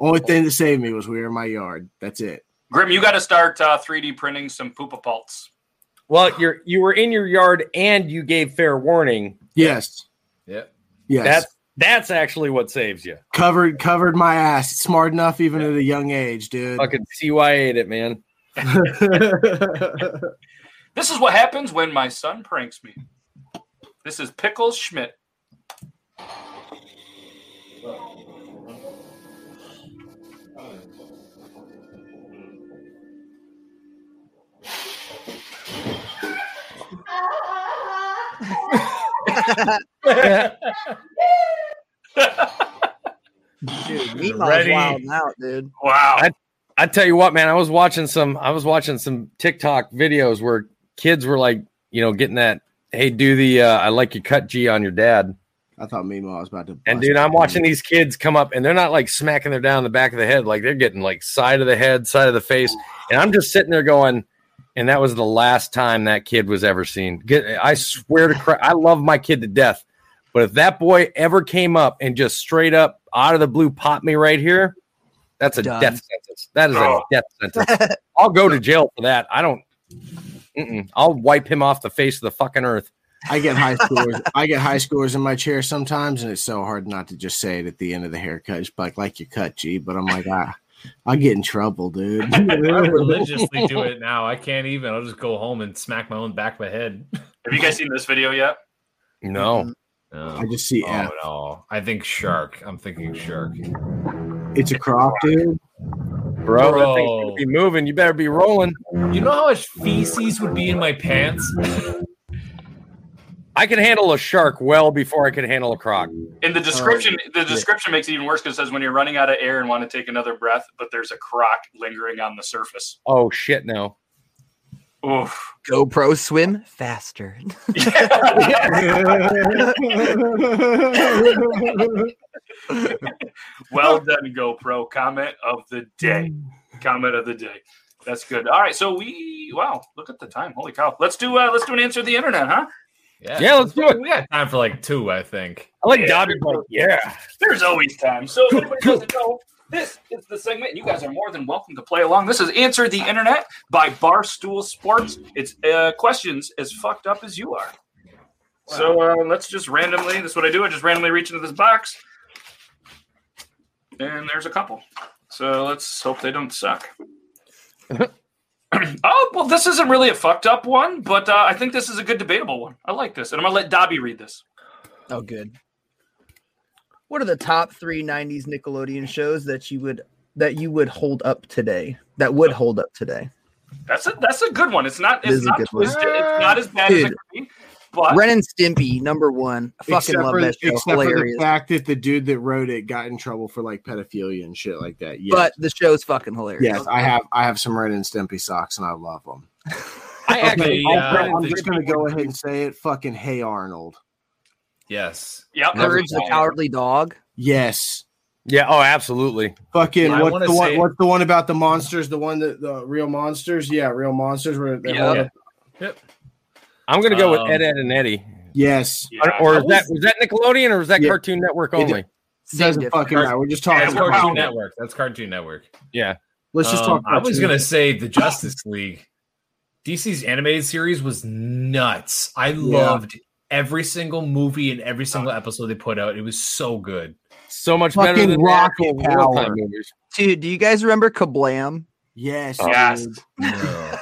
only thing that saved me was we were in my yard. That's it.
Grim, you got to start uh, 3D printing some poopapults.
Well, you're you were in your yard and you gave fair warning.
Yes,
Yeah.
yes.
That's that's actually what saves you.
covered covered my ass. Smart enough, even at a young age, dude.
Fucking CYA it, man. [laughs]
This is what happens when my son pranks me. This is Pickles Schmidt.
Dude, Meatball's
Ready.
out, dude.
Wow.
I, I tell you what, man, I was watching some I was watching some TikTok videos where kids were like, you know, getting that, hey, do the uh, I like you cut G on your dad.
I thought Mimo was about to.
And dude, I'm watching these kids come up and they're not like smacking their down the back of the head, like they're getting like side of the head, side of the face. And I'm just sitting there going, and that was the last time that kid was ever seen. I swear to Christ, I love my kid to death. But if that boy ever came up and just straight up out of the blue popped me right here, that's a
Done.
death sentence. That is
Oh.
a death sentence. I'll go to jail for that. I don't Mm-mm. I'll wipe him off the face of the fucking earth.
I get high scores. I get high scores in my chair sometimes, and it's so hard not to just say it at the end of the haircut. Just like, like your cut, G. But I'm like, ah, I get in trouble, dude. [laughs]
I [laughs] religiously do it now. I can't even. I'll just go home and smack my own back of my head.
Have you guys seen this video yet?
No.
No.
I just see
Oh
F.
no. I think shark. I'm thinking shark.
It's a crop, dude.
Bro, that thing's gonna
Bro.
be moving. You better be rolling.
You know how much feces would be in my pants?
I can handle a shark well before I can handle a croc.
In the description, the description makes it even worse because it says when you're running out of air and want to take another breath, but there's a croc lingering on the surface.
Oh shit, no.
Oof.
GoPro swim faster. [laughs]
well done, GoPro. Comment of the day. Comment of the day. That's good. All right, so we wow, look at the time. Holy cow! Let's do uh let's do an answer of the internet, huh?
Yeah, let's do it.
We got time for like two, I think.
I like
Yeah.
Dobby. Like, yeah.
There's always time. So if anybody doesn't know, this is the segment. You guys are more than welcome to play along. This is Answer the Internet by Barstool Sports. It's uh, questions as fucked up as you are. So uh, let's just randomly. This is what I do. I just randomly reach into this box, and there's a couple. So let's hope they don't suck. [laughs] [clears throat] oh well, this isn't really a fucked up one, but uh, I think this is a good debatable one. I like this, and I'm gonna let Dobby read this.
Oh, good. What are the top three '90s Nickelodeon shows that you would that you would hold up today? That would hold up today.
That's a that's a good one. It's not it's
is
not
good one.
twisted. It's not as bad as it could be. But
Ren and Stimpy, number one. I fucking love
for,
that show.
except for the fact that the dude that wrote it got in trouble for like pedophilia and shit like that. Yes.
But the show's fucking hilarious.
yes, I have I have some Ren and Stimpy socks and I love them. [laughs]
I actually
Okay,
I'm.
Uh,
I'm just gonna go ahead and say it. Fucking hey Arnold.
Yes.
yep,
Courage the Cowardly Dog.
Yes.
Yeah, oh absolutely.
Fucking
I
what's the one?
say-
What's the one about the monsters? The one that the real monsters? Yeah, real monsters. Where they
Yeah.
hold up-
Yep.
I'm gonna go
Um,
with Ed, Edd, and Eddy.
Yes,
Yeah.
Or is that
was-
was that Nickelodeon or was that
Yeah.
Cartoon Network only?
Same
doesn't
difference.
fucking matter. We're just talking.
That's
Yeah,
about
Cartoon. Network. That's Cartoon Network.
Yeah.
Let's just
Um,
talk.
I was
cartoons.
gonna say the Justice League. DC's animated series was nuts. I loved every single movie and every single episode they put out. It was so good.
So much better than the
rocket
actual
power.
movies.
Dude, do you guys remember Kablam?
Yes.
Yes.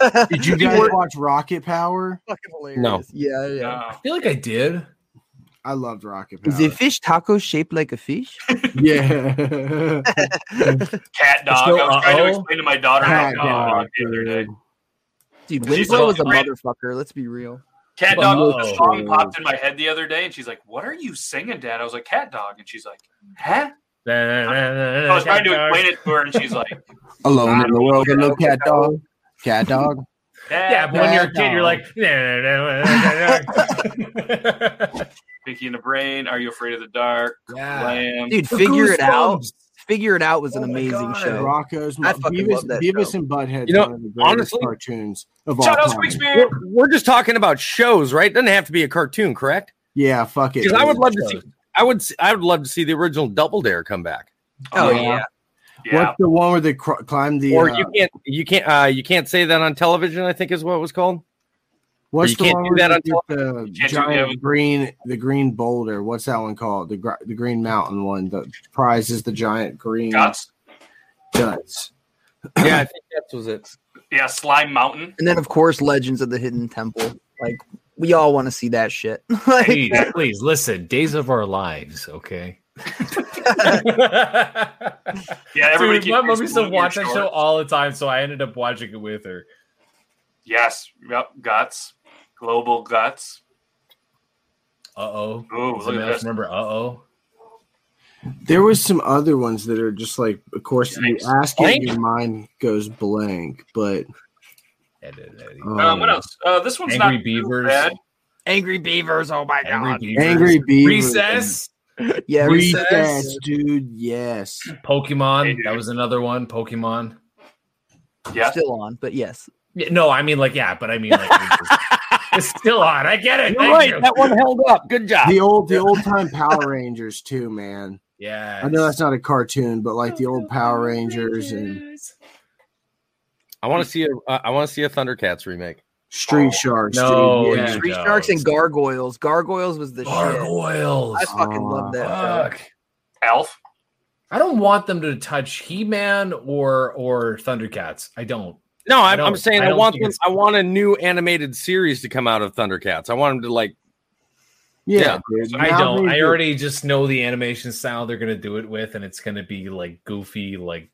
Dude.
I
Did you [laughs] guys watch Rocket Power?
Fucking hilarious.
No.
Yeah, yeah.
No.
feel like I did.
I loved Rocket Power.
Is
Power.
the fish taco shaped like a fish? [laughs]
yeah. [laughs]
cat dog.
So,
I was trying to explain to my daughter
Cat
about uh, cat
dog,
dog the other day.
Dude,
She's
Winslow
so
was a
great.
motherfucker. Let's be real.
Cat dog.
Uh-oh.
The song popped in my head the other day, and she's like, "What are you singing, Dad?" I was like, "Cat dog," and she's like, "Huh?" I
I
was trying to explain it to her, and she's like,
Alone in the world, with no cat dog. Cat dog.
Yeah, but when you're a kid, you're like,
Pinky [laughs] in the brain. Are you afraid of the dark?
yeah.
Lamb.
Dude, figure it out. Figure it out was an
Oh my
amazing
God.
show.
Rocko's
I
Beavis,
love that
Beavis
show.
and Butthead.
You know,
one of the greatest
honestly-
cartoons of all
Shout out
time.
We're, we're just talking about shows, right? Doesn't have to be a cartoon, correct?
Yeah, fuck it.
Because I would
dude.
love to see. I would. s- I would love to see the original Double Dare come back.
Oh,
Yeah.
yeah.
Yeah.
What's the one where they cr- climb the?
or
uh,
you can't. You can't. Uh, you can't say that on television. I think is what it was called.
What's
you
the
can't
one
do
where
that on
get the giant
that.
green, the green boulder? What's that one called? The gr- the Green Mountain one. The prize is the giant green
Guts.
guts.
Yeah, I think that was it.
Yeah, Slime Mountain.
And then, of course, Legends of the Hidden Temple. Like, we all want to see that shit. [laughs] like,
Please, please listen. Days of Our Lives, okay?
Yeah, everybody.
Dude, my mom used to watch
your
that show all the time, so I ended up watching it with her.
Yes. Yep. Guts. Global guts.
Uh oh.
Ooh, look at this.
Remember, uh oh.
There was some other ones that are just like, of course, you
Yikes.
ask it, your mind goes blank. But
Um,
um,
what else? Uh, this one's
Angry
not too
Beavers.
bad.
Angry Beavers. Oh my
Angry
god.
Beavers.
Angry Beavers.
Recess.
Yeah,
Recess,
Recess.
dude. Yes.
Pokemon.
Hey, dude.
that was another one. Pokemon.
Yeah.
still on, but yes.
Yeah, no, I mean like yeah, but I mean like [laughs] it's still on. I get it.
You're
Thank
right.
you.
That one held up. Good job.
The old, the old time Power Rangers too, man.
Yeah.
I know that's not a cartoon, but like the old Power Rangers and
I want to see a. Uh, want to see a Thundercats remake.
Street oh, Sharks.
No,
dude. Yeah.
Street
don't.
Sharks and Gargoyles. Gargoyles was the shit.
Gargoyles.
I fucking
Oh,
love that. show.
Fuck.
Alf.
I don't want them to touch He-Man or or Thundercats. I don't.
No,
I
I'm, I'm saying
I
I, want
think
them. I want a new animated series to come out of Thundercats. I want them to like.
Yeah,
Yeah.
dude.
I don't.
they
I
do-
already just know the animation style they're gonna do it with, and it's gonna be like goofy, like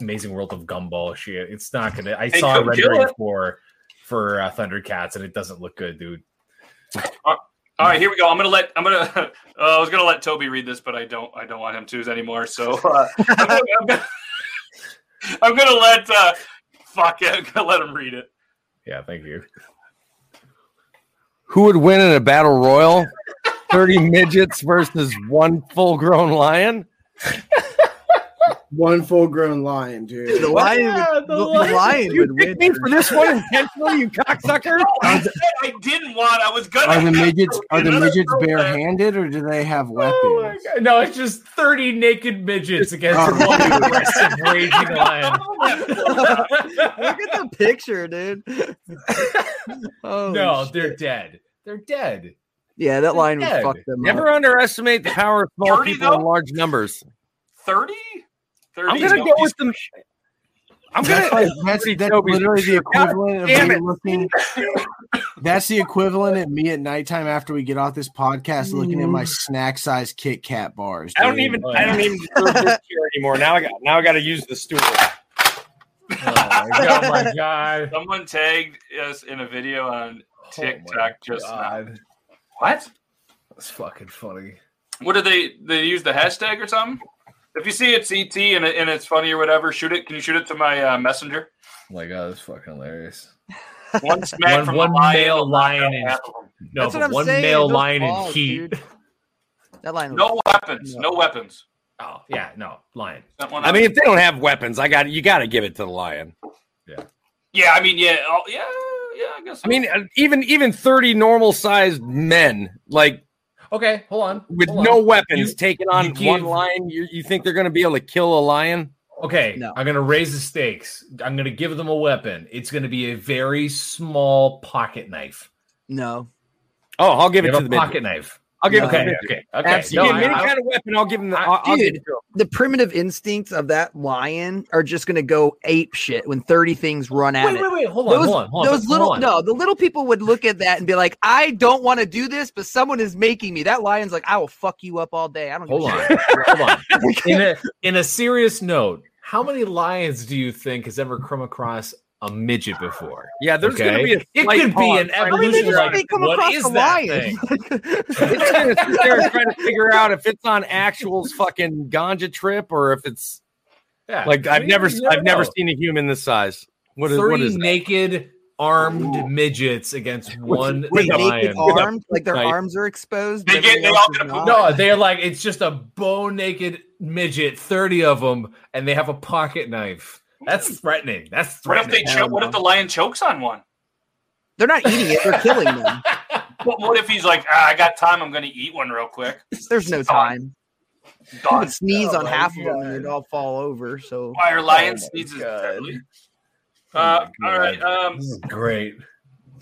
Amazing World of Gumball shit. It's not gonna. I
They
saw a
could kill
rendering for for uh, Thundercats, and it doesn't look good, dude.
All right, here we go. I'm gonna let I'm gonna. [laughs] Uh, I was gonna let Toby read this, but I don't. I don't want him to anymore. So uh, I'm, gonna, I'm, gonna, [laughs] I'm gonna let. Uh, fuck it. I'm gonna let him read it.
Yeah, thank you.
Who would win in a battle royal? Thirty [laughs] midgets versus one full-grown lion.
One full grown lion, dude.
The lion, would, the, the lion
You picked me for this one intentionally, you cocksucker. [laughs]
I said I didn't want. I was gonna.
Are the midgets are the midgets
throwback.
barehanded or do they have weapons?
Oh my God. No, it's just thirty naked midgets against
Oh.
one aggressive raging lion.
Look at the picture, dude. [laughs] oh,
no,
shit.
they're dead. They're dead.
yeah, that lion would
dead.
fuck them
Never
up.
underestimate the power of small
30
people in large numbers.
30? 30
I'm gonna go with them. I'm
That's,
gonna.
like, that's,
Pretty
that's literally the
God
equivalent of me
it.
looking. [laughs] That's the equivalent of me at nighttime after we get off this podcast, looking at my snack size Kit Kat bars.
I don't even. I don't even deserve this chair anymore. Now I got. Now I got to use the stool.
Oh my god! my [laughs] god.
Someone tagged us in a video on TikTok
Oh my
just now. What?
That's fucking funny.
What did they they use the hashtag or something? If you see it's ET and, it, and it's funny or whatever, shoot it. Can you shoot it to my uh, messenger?
Oh my god, that's fucking hilarious. [laughs]
One smack
One-
from
one
a lion,
male lion
out
and-
half of them.
No,
That's what
but
I'm
one
saying,
male
those
lion
balls,
in heat.
dude. That lion.
No
was-
weapons. No weapons.
Oh yeah, no lion.
I mean, if they don't have weapons, I got. You got to give it to the lion.
yeah. Yeah, I mean, yeah, oh, yeah, yeah. I guess.
I mean, even even thirty normal sized men, like
Okay, hold on.
with
hold
no
on.
weapons,
You-
taking on
you
one
give-
lion, you, you think they're going to be able to kill a lion?
Okay,
No.
I'm gonna raise the stakes. I'm gonna give them a weapon. It's gonna be a very small pocket knife.
No.
Oh, I'll give
You
it to
have
the
a
midget.
pocket knife.
I'll give it
Okay,
to the
okay, okay.
Absolutely.
No, I-
any
I-
kind of weapon, I'll give him The,
I-
I'll, I'll give
dude,
it.
The primitive instincts of that lion are just going to go ape shit when 30 things run at
Wait,
it.
wait, wait. Hold on,
those,
hold on, hold on.
those
hold
little
on.
no, the little people would look at that and be like, "I don't want to do this, but someone is making me." That lion's like, "I will fuck you up all day." I don't. Give
Hold on, hold on. [laughs] In a in a serious note, how many lions do you think has ever come across a midget before?
Yeah, there's going to be a
It
slight
could be an
trying to
evolution.
figure
midgets
out-
they come
what
across
is
a
that
lion? [laughs]
It's going to sit there to figure out if it's on actual's fucking ganja trip or if it's
Yeah,
like
I
I've never I've never seen a human this size. What is what
Thirty
that?
naked armed midgets against one
Wait, naked
lion.
arms, like their
knife.
arms are exposed.
They get-
everything
they all
else
get
is?
No, they're like it's just a bone naked midget, thirty of them, and they have a pocket knife. That's threatening. That's
what if
threatening.
they choke? What if the lion chokes on one?
they're not eating it; they're killing them. [laughs]
What, what if he's like, ah, I got time. I'm going to eat one real quick.
There's no time. You
Done.
would sneeze
Oh
on
my
half of them and
God.
it'd all fall over. So
Why are lions
Oh
sneezes?
God.
deadly?
Oh
Uh, all right. Um,
great.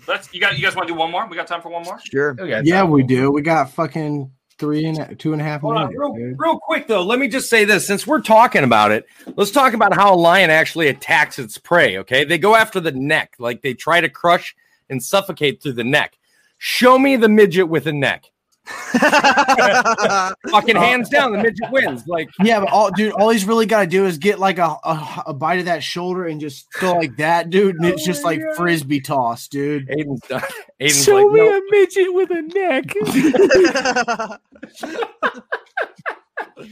let's. You got. You guys want to do one more? We got time for one more.
sure.
We
Yeah,
time.
we do. We got fucking three and two and a half minutes.
real, real quick though, let me just say this: since we're talking about it, let's talk about how a lion actually attacks its prey. Okay, they go after the neck, like they try to crush and suffocate through the neck. Show me the midget with a neck. [laughs] Fucking hands down, the midget wins. Like
Yeah, but all dude, all he's really got to do is get like a, a a bite of that shoulder and just go like that, dude. And it's just like frisbee toss, dude.
Aiden's done. Aiden's like, no.
a midget with a neck. [laughs]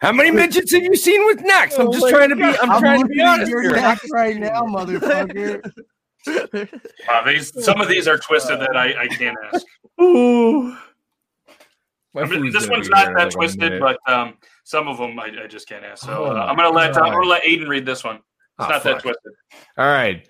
How many midgets have you seen with necks? I'm
Oh
just
my
trying to be. I'm,
I'm
trying to be
looking at
honest
your
here.
neck right now, motherfucker. [laughs]
Uh, these, some of these are twisted that I, I can't ask.
Ooh.
I mean, this one's not that twisted, but um, some of them I, I just can't ask. So
Oh
uh, I'm gonna let uh, I'm gonna let Aiden read this one. It's
Ah,
not that twisted.
All right.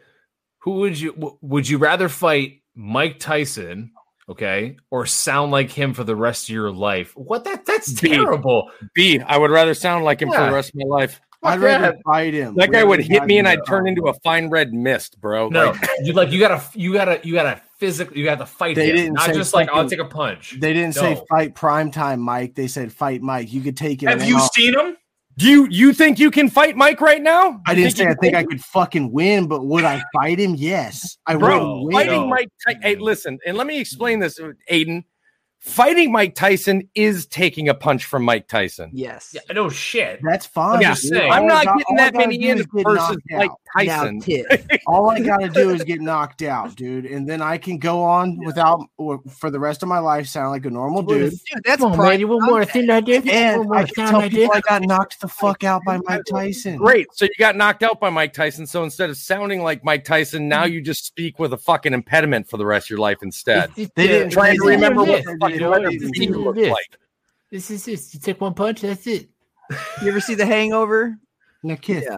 Who would you would you rather fight Mike Tyson, okay, or sound like him for the rest of your life? What that that's
B.
terrible.
B. I would rather sound like him for the rest of my life.
I'd
yeah.
rather fight him.
That guy would hit me and I'd turn into a fine red mist, bro.
No,
Like, [laughs]
you like you gotta you gotta you gotta physically you gotta fight
They
him,
didn't
not
say
just like I'll
fucking-
take a punch.
They didn't say fight prime time, Mike. They said fight Mike. You could take it.
Have you
off.
seen him?
do you you think you can fight Mike right now?
I didn't say I think
take
I could fucking win, but would I fight him? Yes, I
Bro,
would win.
fighting Mike. Ty- hey, listen, and let me explain this, Aiden. Fighting Mike Tyson is taking a punch from Mike Tyson.
Yes.
Yeah, no shit.
That's fine.
just
dude.
saying.
I'm not
got-
getting that many in
is get
versus Mike. Tyson.
Now, [laughs]
All I gotta do is get knocked out, dude, and then I can go on without or for the rest of my life sound like a normal dude.
Dude, that's
Come on, man. You want more
contact.
thing like this?
And I can tell
like
people? I got knocked the fuck out by Mike Tyson.
Great. So you got knocked out by Mike Tyson. So instead of sounding like Mike Tyson, now
Mm-hmm.
you just speak with a fucking impediment for the rest of your life instead.
They didn't
Trying to remember what
this,
the
you
fucking
know,
letter
this
B
is
looks
this.
like.
This is this. You take one punch, that's it.
You ever see The Hangover?
Now, kid,
Yeah.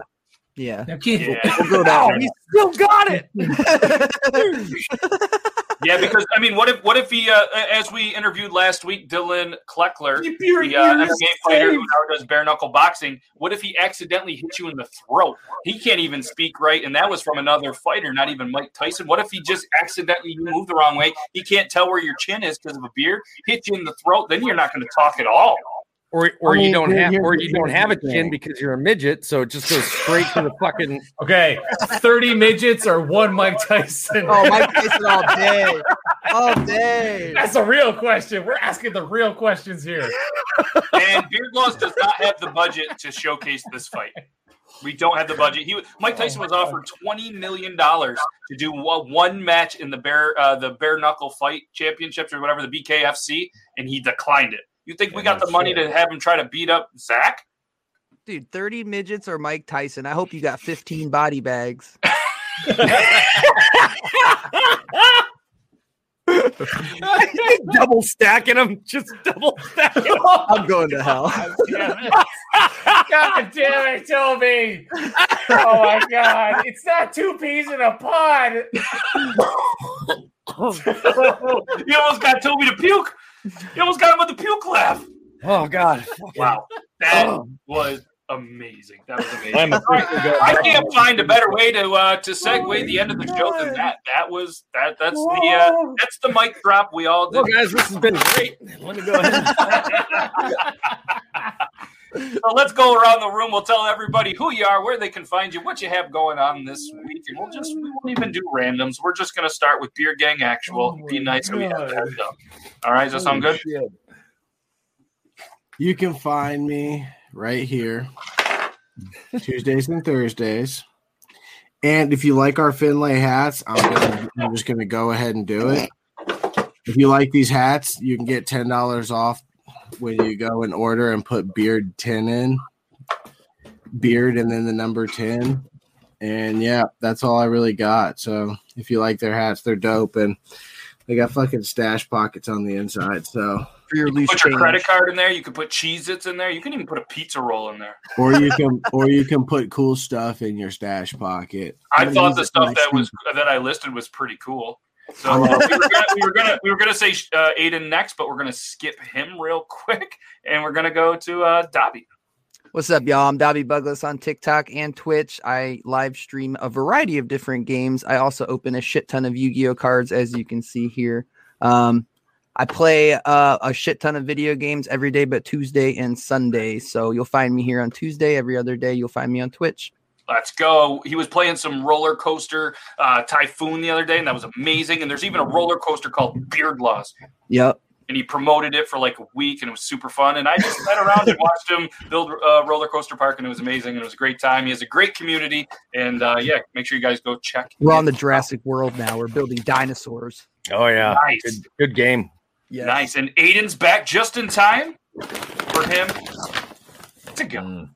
Yeah.
Now, kid,
Yeah.
We'll [laughs] go
Oh, he still got it. [laughs] [laughs]
Yeah, because I mean, what if what if he, uh, as we interviewed last week, Dylan Kleckler,
your
the uh, MMA fighter who now does bare knuckle boxing, what if he accidentally hit you in the throat? He can't even speak right, and that was from another fighter, not even Mike Tyson. What if he just accidentally you moved the wrong way? He can't tell where your chin is because of a beard, hit you in the throat, then you're not going to talk at all.
Or, or
I mean,
you don't have, or you don't have a chin
thing.
because you're a midget, so it just goes straight to the [laughs] fucking.
Okay, thirty midgets or one Mike Tyson.
Oh, Mike Tyson all day. All day.
That's a real question. We're asking the real questions here.
And Beard Laws does not have the budget to showcase this fight. We don't have the budget. He Mike Tyson was offered twenty million dollars to do one one match in the bare uh, the bare knuckle fight championships or whatever the BKFC, and he declined it. You think we
Yeah,
got the
no
money
shit.
to have him try to beat up Zach?
Dude, 30 midgets or Mike Tyson. I hope you got 15 body bags. [laughs] [laughs]
double stacking them, just double stacking them.
I'm going to hell. [laughs]
God damn it, Toby! Oh my god, it's not two peas in a pod.
you almost got Toby to puke. You almost got him with the puke laugh.
Oh God!
Wow, that was amazing. That was amazing.
I'm officially going
I can't find a better way to uh, to segue the end of the show than that. That was that. That's the uh, that's the mic drop we all did.
Well, guys, this has been great. Let me go ahead. [laughs] [laughs]
So let's go around the room. We'll tell everybody who you are, where they can find you, what you have going on this week, and we'll just we won't even do randoms. We're just gonna start with Beard Gang Actual. Be oh nice so we have that. All right, does that sound good?
you can find me right here, Tuesdays and Thursdays. And if you like our Finlay hats, I'm, gonna, I'm just going to go ahead and do it. If you like these hats, you can get ten dollars off when you go and order and put beard ten in, beard and then the number ten. And yeah, that's all I really got. So if you like their hats, they're dope and they got fucking stash pockets on the inside. So
For your loose
Put your credit card in there. You can put Cheez-Its in there. You can even put a pizza roll in there.
or you can or you can put cool stuff in your stash pocket.
I
I'm
thought the stuff that was that I listed was pretty cool. So we, were gonna, we were gonna we were gonna say uh, Aiden next, but we're gonna skip him real [laughs] quick, and we're gonna go to uh, Dobby.
What's up, y'all? I'm Dobby Buglas on TikTok and Twitch. I live stream a variety of different games. I also open a shit ton of Yu-Gi-Oh cards, as you can see here. Um, I play uh, a shit ton of video games every day, but Tuesday and Sunday. So you'll find me here on Tuesday. Every other day, you'll find me on Twitch.
Let's go. He was playing some roller coaster uh, Tycoon the other day, and that was amazing. And there's even a roller coaster called Beard Laws.
Yep.
And he promoted it for like a week, and it was super fun. And I just sat around and watched him build uh, roller coaster park, and it was amazing. And it was a great time. He has a great community, and uh, yeah, make sure you guys go check.
We're on the Jurassic World now. We're building dinosaurs.
Oh yeah,
Nice.
good, good game.
Yeah.
Nice. And Aiden's back just in time for him to go.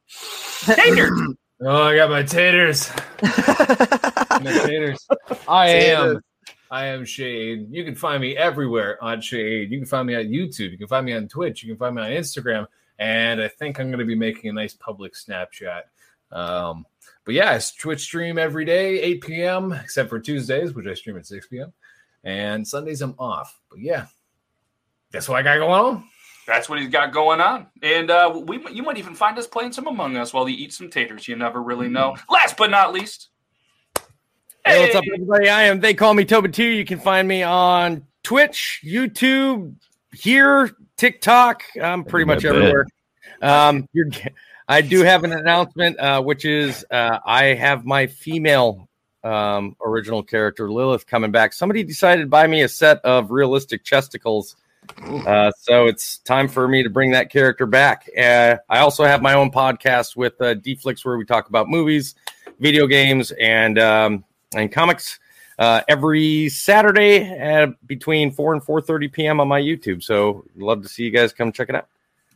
Tater. [clears throat]
Oh, I got my taters. [laughs] my taters. I am. I am Shade. You can find me everywhere on Shade. You can find me on YouTube. You can find me on Twitch. You can find me on Instagram. And I think I'm going to be making a nice public Snapchat. Um, but yeah, it's Twitch stream every day, 8 p.m., except for Tuesdays, which I stream at 6 p.m. And Sundays I'm off. But yeah, that's what I got going on.
That's what he's got going on, and uh, we you might even find us playing some Among Us while he eats some taters. You never really know. Last but not least,
Hey, what's up, everybody? I am They Call Me Toba 2. You can find me on Twitch, YouTube, here, TikTok. I'm pretty much
I
everywhere. Um, you're, I do have an announcement, uh, which is uh, I have my female um, original character, Lilith, coming back. Somebody decided to buy me a set of realistic chesticles. Uh, so it's time for me to bring that character back. Uh, I also have my own podcast with uh, D-Flix where we talk about movies, video games, and um, and comics uh, every Saturday at between four and four thirty p.m. on my YouTube. So love to see you guys come check it out.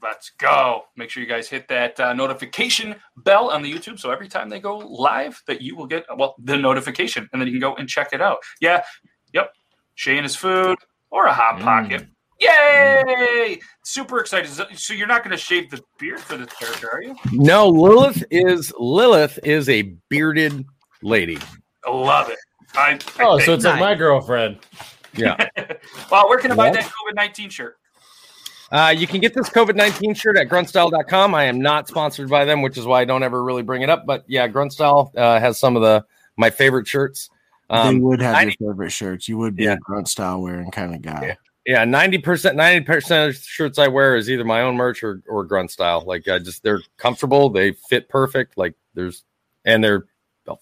Let's go. Make sure you guys hit that uh, notification bell on the YouTube. So every time they go live, that you will get, well, the notification and then you can go and check it out. Yeah. Yep. Shay and his food or a hot pocket. Yay! Super excited. So- So you're not going to shave the beard for this character, are you?
No, Lilith is Lilith is a bearded lady.
I love it. I, I
Oh, so it's like my girlfriend.
Yeah. [laughs]
Wow, where can I buy
What?
that COVID 19 shirt?
Uh, you can get this COVID 19 shirt at gruntstyle.com. I am not sponsored by them, which is why I don't ever really bring it up. But yeah, Gruntstyle uh, has some of the my favorite shirts.
they
Um,
would have
90
your favorite shirts. You would be
Yeah.
a grunt style wearing kind of guy.
yeah, 90%, 90% of shirts I wear is either my own merch or, or grunt style. Like I just, they're comfortable. They fit perfect. Like there's, and they're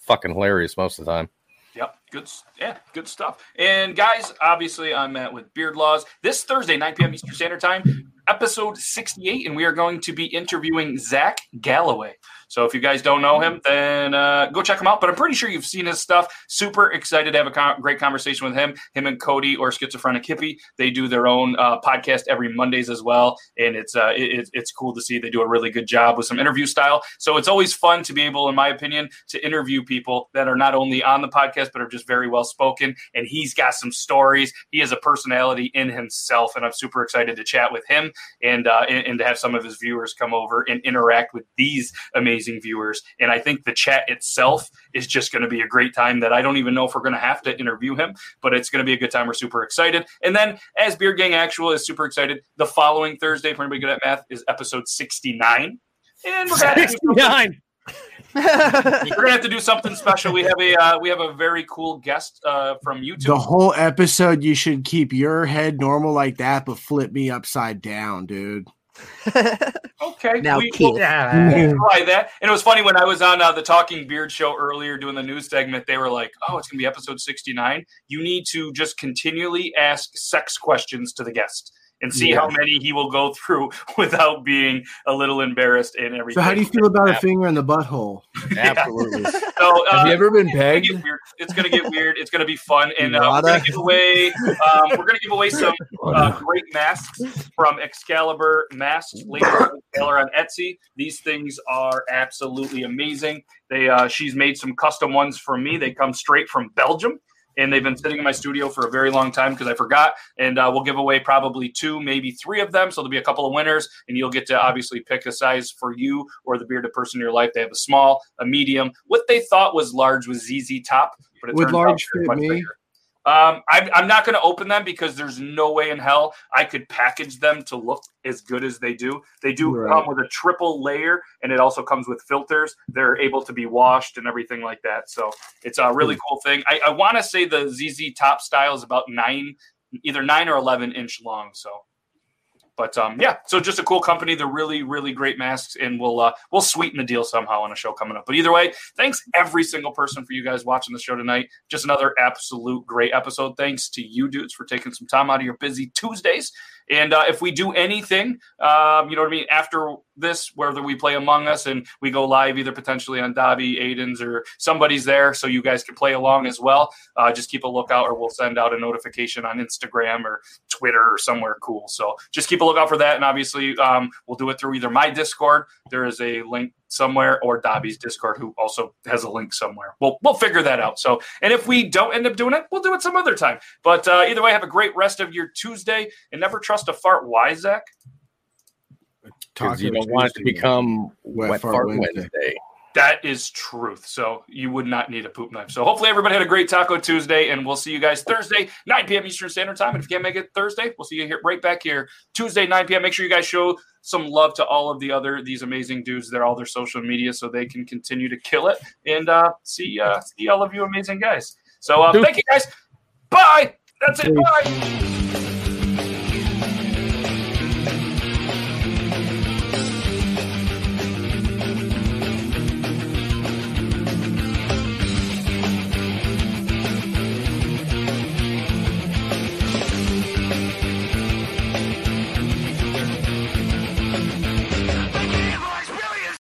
fucking hilarious most of the time.
Yep, good. Yeah, good stuff. And guys, obviously, I'm at with Beard Laws this Thursday, 9 p.m. Eastern Standard Time, episode 68, and we are going to be interviewing Zach Galloway. So if you guys don't know him, then uh, go check him out. But I'm pretty sure you've seen his stuff. Super excited to have a great conversation with him. Him and Cody or Schizophrenic Hippie, they do their own uh, podcast every Mondays as well, and it's uh, it, it's- it's cool to see they do a really good job with some interview style. So it's always fun to be able, in my opinion, to interview people that are not only on the podcast but are just very well spoken. And he's got some stories. He has a personality in himself, and I'm super excited to chat with him and uh, and, and to have some of his viewers come over and interact with these amazing viewers. And I think the chat itself is just going to be a great time. That I don't even know if we're going to have to interview him, but it's going to be a good time. We're super excited. And then, as Beard Gang Actual is super excited, the following Thursday, for anybody good at math, is episode 69. And we're going to have to do something-
69. [laughs]
we're gonna have to do something special. We have a uh, we have a very cool guest uh, from YouTube.
The whole episode, you should keep your head normal like that, but flip me upside down, dude. [laughs]
Okay,
Now,
we
Keith. [laughs]
will try that. And it was funny when I was on uh, the Talking Beard show earlier doing the news segment. They were like, "Oh, it's gonna be episode sixty nine. You need to just continually ask sex questions to the guest." And see how many he will go through [laughs] without being a little embarrassed and everything.
So, how do you feel about a finger in the butthole? [laughs]
Absolutely.
So, uh,
Have you ever been
it's gonna
pegged?
get weird. It's gonna get weird. It's gonna be fun, and uh, we're gonna give away. Um, we're gonna give away some [laughs] uh, great masks from Excalibur Masks. Ladies Taylor on Etsy. These things are absolutely amazing. They uh, she's made some custom ones for me. They come straight from Belgium. And they've been sitting in my studio for a very long time because I forgot. And uh, we'll give away probably two, maybe three of them. So there'll be a couple of winners, and you'll get to obviously pick a size for you or the bearded person in your life. They have a small, a medium. What they thought was large was ZZ Top, but it
Would large fit
much
me?
bigger. Um, I'm, I'm not going to open them because there's no way in hell I could package them to look as good as they do. They do
Right.
come with a triple layer, and it also comes with filters. They're able to be washed and everything like that. So it's a really cool thing. I, I want to say the ZZ Top style is about nine, either nine or eleven inch long. So. But um, yeah, so just a cool company. They're really, really great masks, and we'll uh, we'll sweeten the deal somehow on a show coming up. But either way, thanks every single person for you guys watching the show tonight. Just another absolute great episode. Thanks to you dudes for taking some time out of your busy Tuesdays. And uh, if we do anything, um, you know what I mean, after this, whether we play Among Us and we go live either potentially on Dobby, Aiden's, or somebody's there, so you guys can play along as well. Uh, just keep a lookout, or we'll send out a notification on Instagram or Twitter or somewhere cool. So just keep a lookout for that. And obviously, um, we'll do it through either my Discord. There is a link somewhere, or Dobby's Discord, who also has a link somewhere. We'll we'll figure that out. So, and if we don't end up doing it, we'll do it some other time. But uh, either way, have a great rest of your Tuesday, and never trust a fart. Why, Zach?
Because you don't want it to become
Wet
Wet,
Fart
Fart
Wednesday.
Wednesday.
That is truth. So you would not need a poop knife. So hopefully everybody had a great Taco Tuesday, and we'll see you guys Thursday, 9 p.m. Eastern Standard Time. And if you can't make it Thursday, we'll see you here right back here Tuesday, 9 p.m. Make sure you guys show some love to all of the other these amazing dudes. They're all their social media, so they can continue to kill it. And uh, see uh, see all of you amazing guys. So uh, thank you guys. Bye. That's it. Bye.